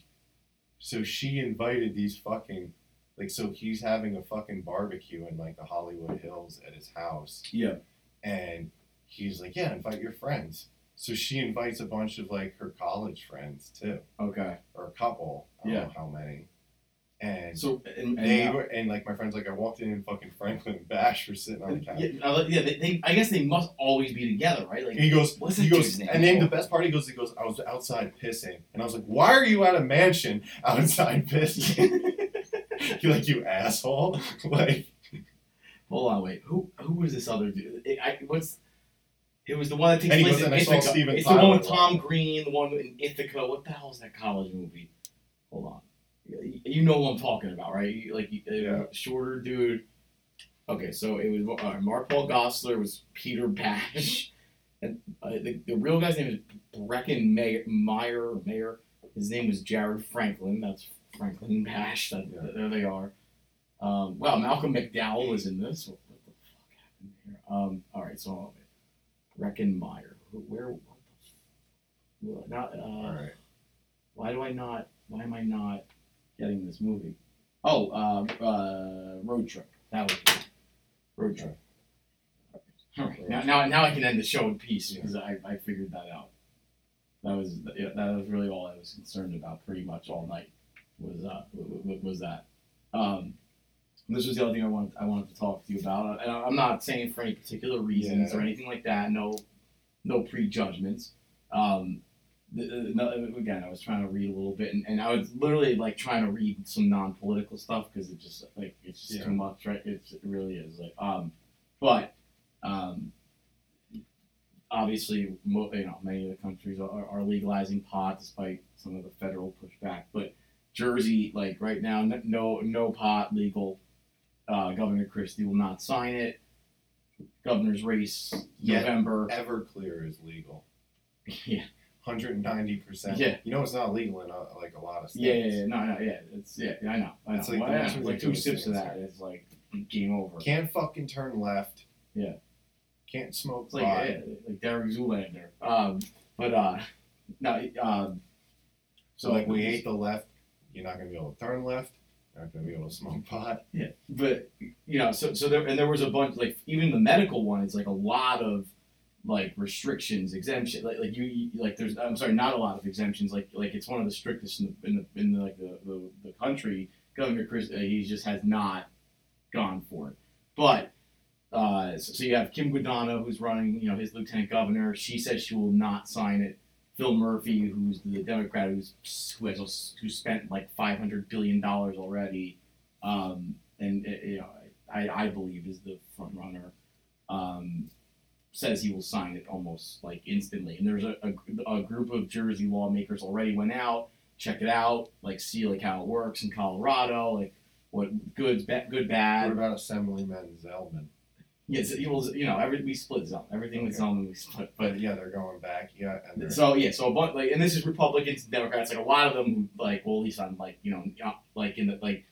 so she invited these fucking like so he's having a fucking barbecue in like the Hollywood Hills at his house. Yeah. And he's like, Yeah, invite your friends. So she invites a bunch of like her college friends too. okay. Or a couple. I don't Yeah. know how many. And So and, and they were and like my friends like I walked in and fucking Franklin and Bash were sitting on the couch. yeah, yeah they, they, I guess they must always be together, right? Like And he goes, What's he goes, name? and then the best part, he goes, he goes, I was outside pissing, and I was like, why are you at a mansion outside pissing? you like you asshole, like hold on, wait. Who who was this other dude? It, I, what's it was the one that takes place in and I saw Ithaca. It's the one with Tom. Green, the one in Ithaca. What the hell is that college movie? Hold on. You- know what I'm talking about, right? Like uh, Yeah. shorter dude. Okay, so it was uh, Mark Paul Gosselaar was Peter Bash, and uh, the, the real guy's name is Breckin Mayer. Meyer, Mayer. His name was Jared Franklin. That's Franklin Bash. That, Yeah. There they are. Um, wow, Malcolm McDowell was in this. What, what the fuck happened here? Um, all right, so Breckin Meyer. Where? What the? Not. Uh, all right, why do I not? Why am I not getting this movie? Oh, uh, uh, Road Trip. That was it. Road Trip. All right, now, now, now I can end the show in peace because I, I figured that out. That was yeah, that was really all I was concerned about pretty much all night was uh was that. Um, this was the other thing I wanted I wanted to talk to you about, and I'm not saying for any particular reasons Yeah. or anything like that. No, no prejudgments. Um, the, the, no, again, I was trying to read a little bit, and, and I was literally like trying to read some non-political stuff because it just like it's just Yeah. too much, right? It's, it really is like, um, but um, obviously, mo- you know, many of the countries are, are legalizing pot despite some of the federal pushback. But Jersey, like right now, no no pot legal. Uh, Governor Christie will not sign it. Governor's race. November. Everclear is legal. Yeah, 190%. Yeah. You know it's not legal in uh, like a lot of states. yeah, yeah, yeah, no, no, yeah, it's yeah, I know, I know. It's like Well, yeah, like two sips of that, it's like game over. Can't fucking turn left. Yeah. Can't smoke It's like pot. yeah, like Derek Zoolander. Um, but uh, no, um, So like we hate the left. You're not gonna be able to turn left. You're not gonna be able to smoke pot. Yeah, but you know, so so there and there was a bunch like even the medical one is like a lot of like restrictions, exemption, like like you, you like there's I'm sorry, not a lot of exemptions. Like like it's one of the strictest in the in the, in the like the, the, the country. Governor Chris, uh, he just has not gone for it. But uh, so, so you have Kim Guadagno, who's running, you know, his lieutenant governor. She says she will not sign it. Phil Murphy, who's the Democrat, who's who has who spent like five hundred billion dollars already, um, and uh, you know, I, I believe is the front runner, um, says he will sign it almost like instantly. And there's a, a, a group of Jersey lawmakers already went out, check it out, like see like how it works in Colorado, like what good, ba- good, What bad. about Assemblyman Zellman? Yes, it was you know every we split zone, everything with Okay. zone we split, but yeah, they're going back. Yeah, and So yeah, so a bunch like, and this is Republicans, Democrats, like a lot of them, like, well, at least on like you know, uh, like in the like,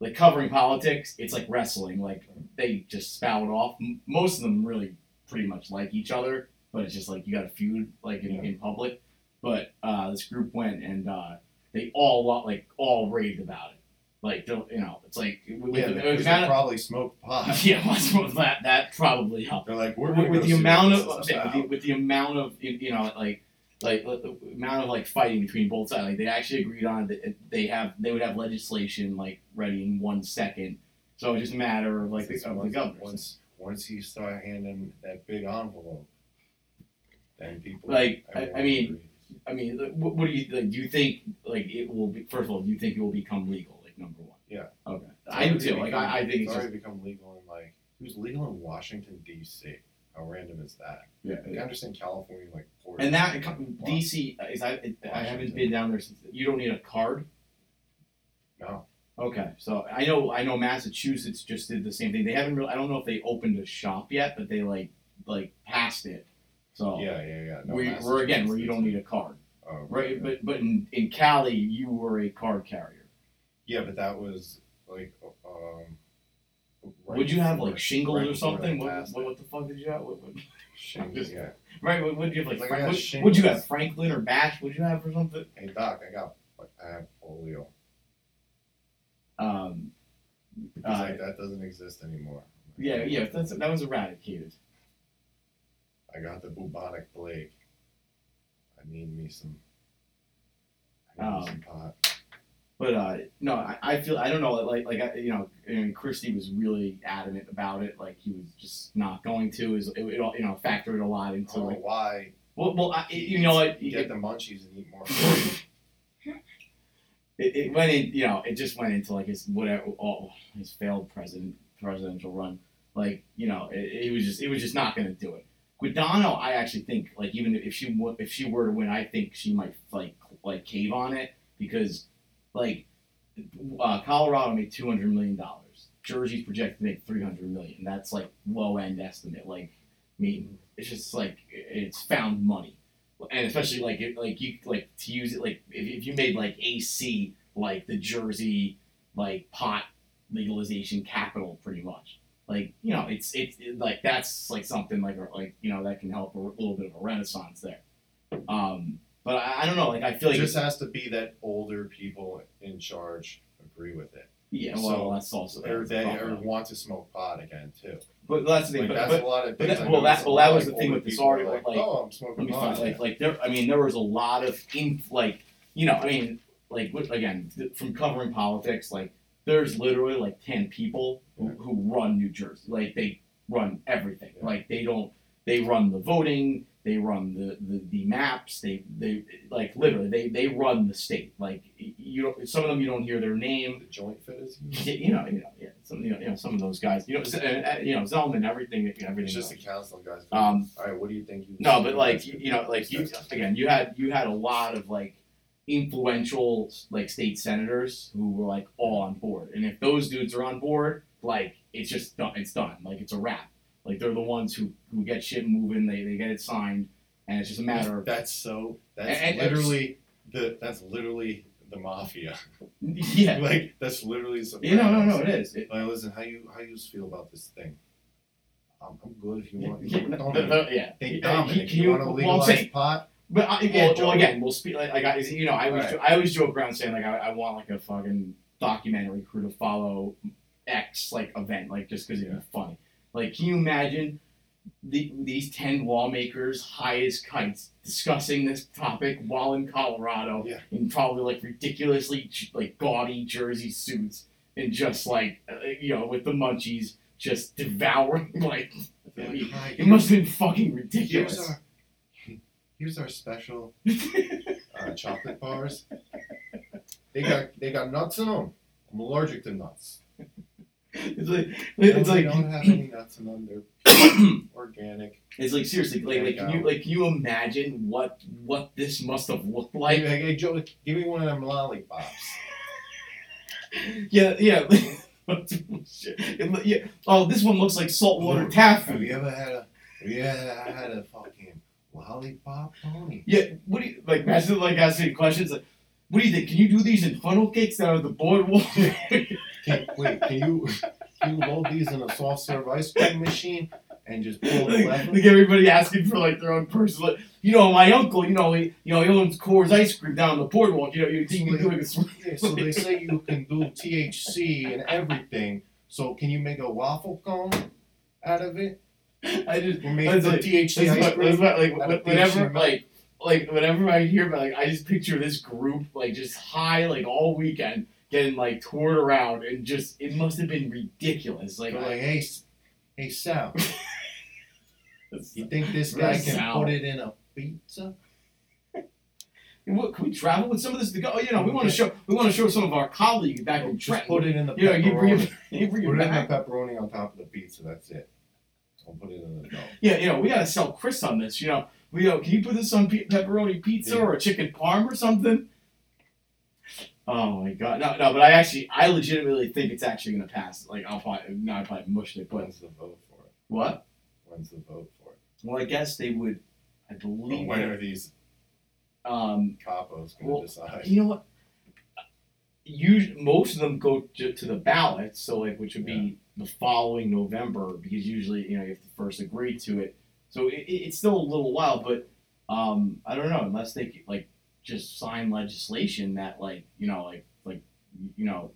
like covering politics, it's like wrestling. Like they just spout off. Most of them really pretty much like each other, but it's just like you got a feud like in, Yeah. in public. But uh, this group went and uh, they all like all raved about it. Like don't you know, it's like with, yeah, the, they the amount probably smoked pot. yeah, that that probably helped They're like, we're with, with the amount of this I'm is saying, with, the, with the amount of you know like like the amount of like fighting between both sides like they actually agreed on that they have they would have legislation like ready in one second so it's just a matter of like the, of the once, governor once you start handing that big envelope, then people Like, I- I mean. I mean what, what do you like do you think like it will be first of all do you think it will become legal like number one Yeah. okay It's I do too like I, I think it's it's just already become legal in like it was legal in Washington D.C. How random is that? yeah, I understand California like Florida, and that Washington. DC is I it, I haven't been down there since you don't need a card No, Okay, so I know I know Massachusetts just did the same thing. They haven't really. I don't know if they opened a shop yet, but they like like passed it. So yeah, yeah, yeah. No, we, we're again where you don't need a card, oh, right? But but in, in Cali, you were a card carrier. yeah, but that was like um. right Would you have like shingles right or something? What, what, what the fuck did you have? What, what, Shingles, yeah. right? What would you have like? Like, Frank, what, would you have. Franklin or Bash? Would you have or something? Hey doc, I got I have polio. Um, He's uh, like that doesn't exist anymore. yeah, yeah. That's that was eradicated. I got the bubonic plague. I need me some. I need me Um, some pot. But uh, no, I, I feel I don't know like like I, you know, and Christie was really adamant about it. Like he was just not going to. Is it, it all you know factored a lot into like why. well well I, you know what You get it, the munchies and eat more food. It, it went in you know it just went into like his whatever all his failed president presidential run. Like you know it, it was just it was just not going to do it. Guadagno, I actually think like even if she if she were to win, I think she might like like cave on it because like uh, Colorado made two hundred million dollars. Jersey's projected to make three hundred million. That's like low end estimate. Like I mean, it's just like it's found money, and especially like it, like you like to use it like if, if you made like AC like the Jersey like pot legalization capital pretty much. Like you know, it's it's it, like that's like something like or, like you know that can help a little bit of a renaissance there. Um, but I, I don't know. Like I feel It like just has to be that older people in charge agree with it. yeah. Well, so- that's also Or they or want to smoke pot again too. But that's the thing. Like, but, that's but a lot of but that- well, that- well, that was the thing with this article, Like, like- oh, I'm smoking pot. like like there. I mean, there was a lot of in like you know. I mean, like again from covering politics, like there's literally like ten people who, who run New Jersey. Like they run everything. Like they don't. They run the voting. They run the, the, the maps. They they like literally they, they run the state. Like you don't. Some of them you don't hear their name. the joint fitters. You know, you know, yeah, some, you know, you know, some of those guys, you know, uh, uh, you know, Zellman, everything, everything. It's just else. the council guys. Um, all right, what do you think? You no, but like, you, you know, like you again, you had you had a lot of like, influential like state senators who were like all on board. And if those dudes are on board, like it's just done. It's done. Like it's a wrap. Like they're the ones who who get shit moving. They they get it signed, and it's just a matter of That's so. That's And- and- literally the. That's literally the mafia. yeah. like that's literally. Yeah, no, no, no. It is. It, Like, listen, how you how you feel about this thing? I'm, I'm good if you want. yeah, You want Dominic. yeah. Hey, Dominic, can you, you- want to well, I'm legalize saying- pot? But I, Yeah, well, well, Joe. again, we'll speak like, like I, you know, I always, Right. I always joke around saying like I, I want like a fucking documentary crew to follow X like event, like just because it'd be funny. Like, can you imagine the, these ten lawmakers high as kites discussing this topic while in Colorado Yeah. in probably like ridiculously like gaudy jersey suits and just like uh, you know with the munchies just devouring like Hi, it must have been fucking here's ridiculous. our here's our special uh, chocolate bars. They got they got nuts in them. I'm allergic to nuts. It's like it's like don't have any nuts in them. They're organic. it's like seriously like like can you like can you imagine what what this must have looked like? Hey, hey, Joe, give me one of them lollipops. Yeah, yeah. Shit. It- yeah. Oh, this one looks like saltwater taffy. Have taffy. you ever had a Yeah, I had a fucking lollipop pony? Yeah, what do you like? Imagine like asking questions like, "What do you think? Can you do these in funnel cakes out of the boardwalk?" Can, wait, can you can you load these in a soft serve ice cream machine and just pull the like, like everybody asking for like their own personal. You know, my uncle. You know, he you know he owns Kohr's ice cream down the boardwalk. You know, you think you do it? Yeah, so they say you can do THC and everything. So can you make a waffle cone out of it? I just Or make the like- THC ice that's cream? what, like Out of whenever THC. like like whenever I hear about like I just picture this group like just high like all weekend getting like toured around and just it must have been ridiculous. Like, like, hey, hey Sal, you think this guy can Sal? put it in a pizza? what, can we travel with some of this to go? Oh, you know, we want to show we want to show some of our colleagues back in Just Trenton. put it in the you know, you bring pepperoni. it, you bring Put it it in the pepperoni on top of the pizza. That's it. Don't put it in the dough. Yeah, you know, we gotta sell Chris on this. You know, we go. Can you put this on pe- pepperoni pizza Yeah. or a chicken parm or something? Oh my god, no, no. But I actually, I legitimately think it's actually gonna pass. Like, I'll probably, no, I probably mushed it, but When's the vote for it? what? When's the vote for it? Well, I guess they would. I Or believe. when are these Um, capos going to Well, decide? you know what? Usually, most of them go to, to the ballot, so like which would be the following November, because usually you know you have to first agree to it. So it, it- it's still a little while, but um, I don't know unless they like just sign legislation that like you know like like you know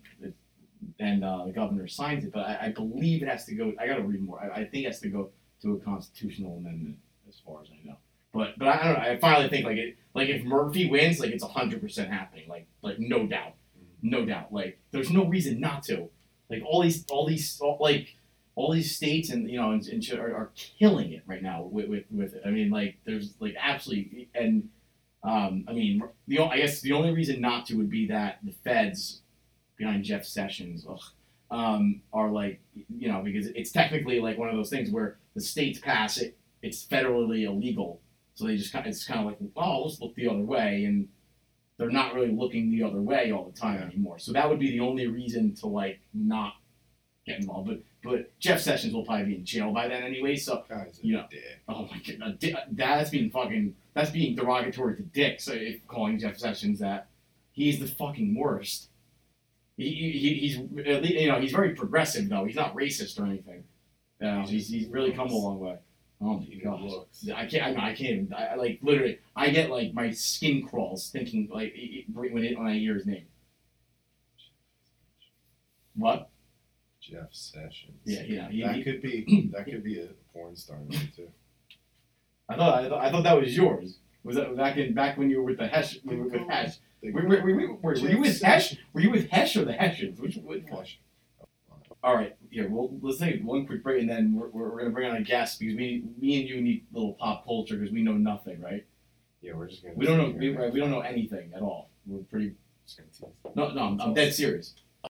and uh, the governor signs it. But I, I believe it has to go. I got to read more. I, I think it has to go to a constitutional amendment, as far as I know. But but I don't know. I finally think like it like if Murphy wins, like it's hundred percent happening. Like like no doubt, no doubt. Like there's no reason not to. Like all these all these all, like all these states and you know and, and are, are killing it right now with, with with it. I mean like there's like absolutely and um I mean the I guess the only reason not to would be that the feds behind Jeff Sessions ugh, um are like you know because it's technically like one of those things where the states pass it it's federally illegal so they just kind of, it's kind of like, oh, let's look the other way, and they're not really looking the other way all the time anymore. So that would be the only reason to like not get involved. But but Jeff Sessions will probably be in jail by then anyway. So Guys, you know. dick. oh my god, di- that's being fucking that's being derogatory to Dick. So if calling Jeff Sessions that, he's the fucking worst. He, he, he's you know he's very progressive though. He's not racist or anything. Uh, he's, he's really come a long way. Oh my looks. I can't. I, I can't even. I, like literally. I get like my skin crawls thinking like when it, when I hear his name. What? Jeff Sessions. Yeah, yeah. He, That he- could be that could be a porn star name too. I thought. I thought. I thought that was yours. Was that back in back when you were with the Hesh? When you were with Hesh. Were, were, were, were, you with Hesh? Were you with Hesh or the Hessians? Which, one? Hesh. All right. yeah. Well, let's take one quick break and then we're, we're, gonna bring on a guest because we, me and you need a little pop culture because we know nothing, right? Yeah, we're just gonna. We don't know. We, right, we don't know anything at all. We're pretty. Just gonna tease. No, no. I'm, I'm dead serious.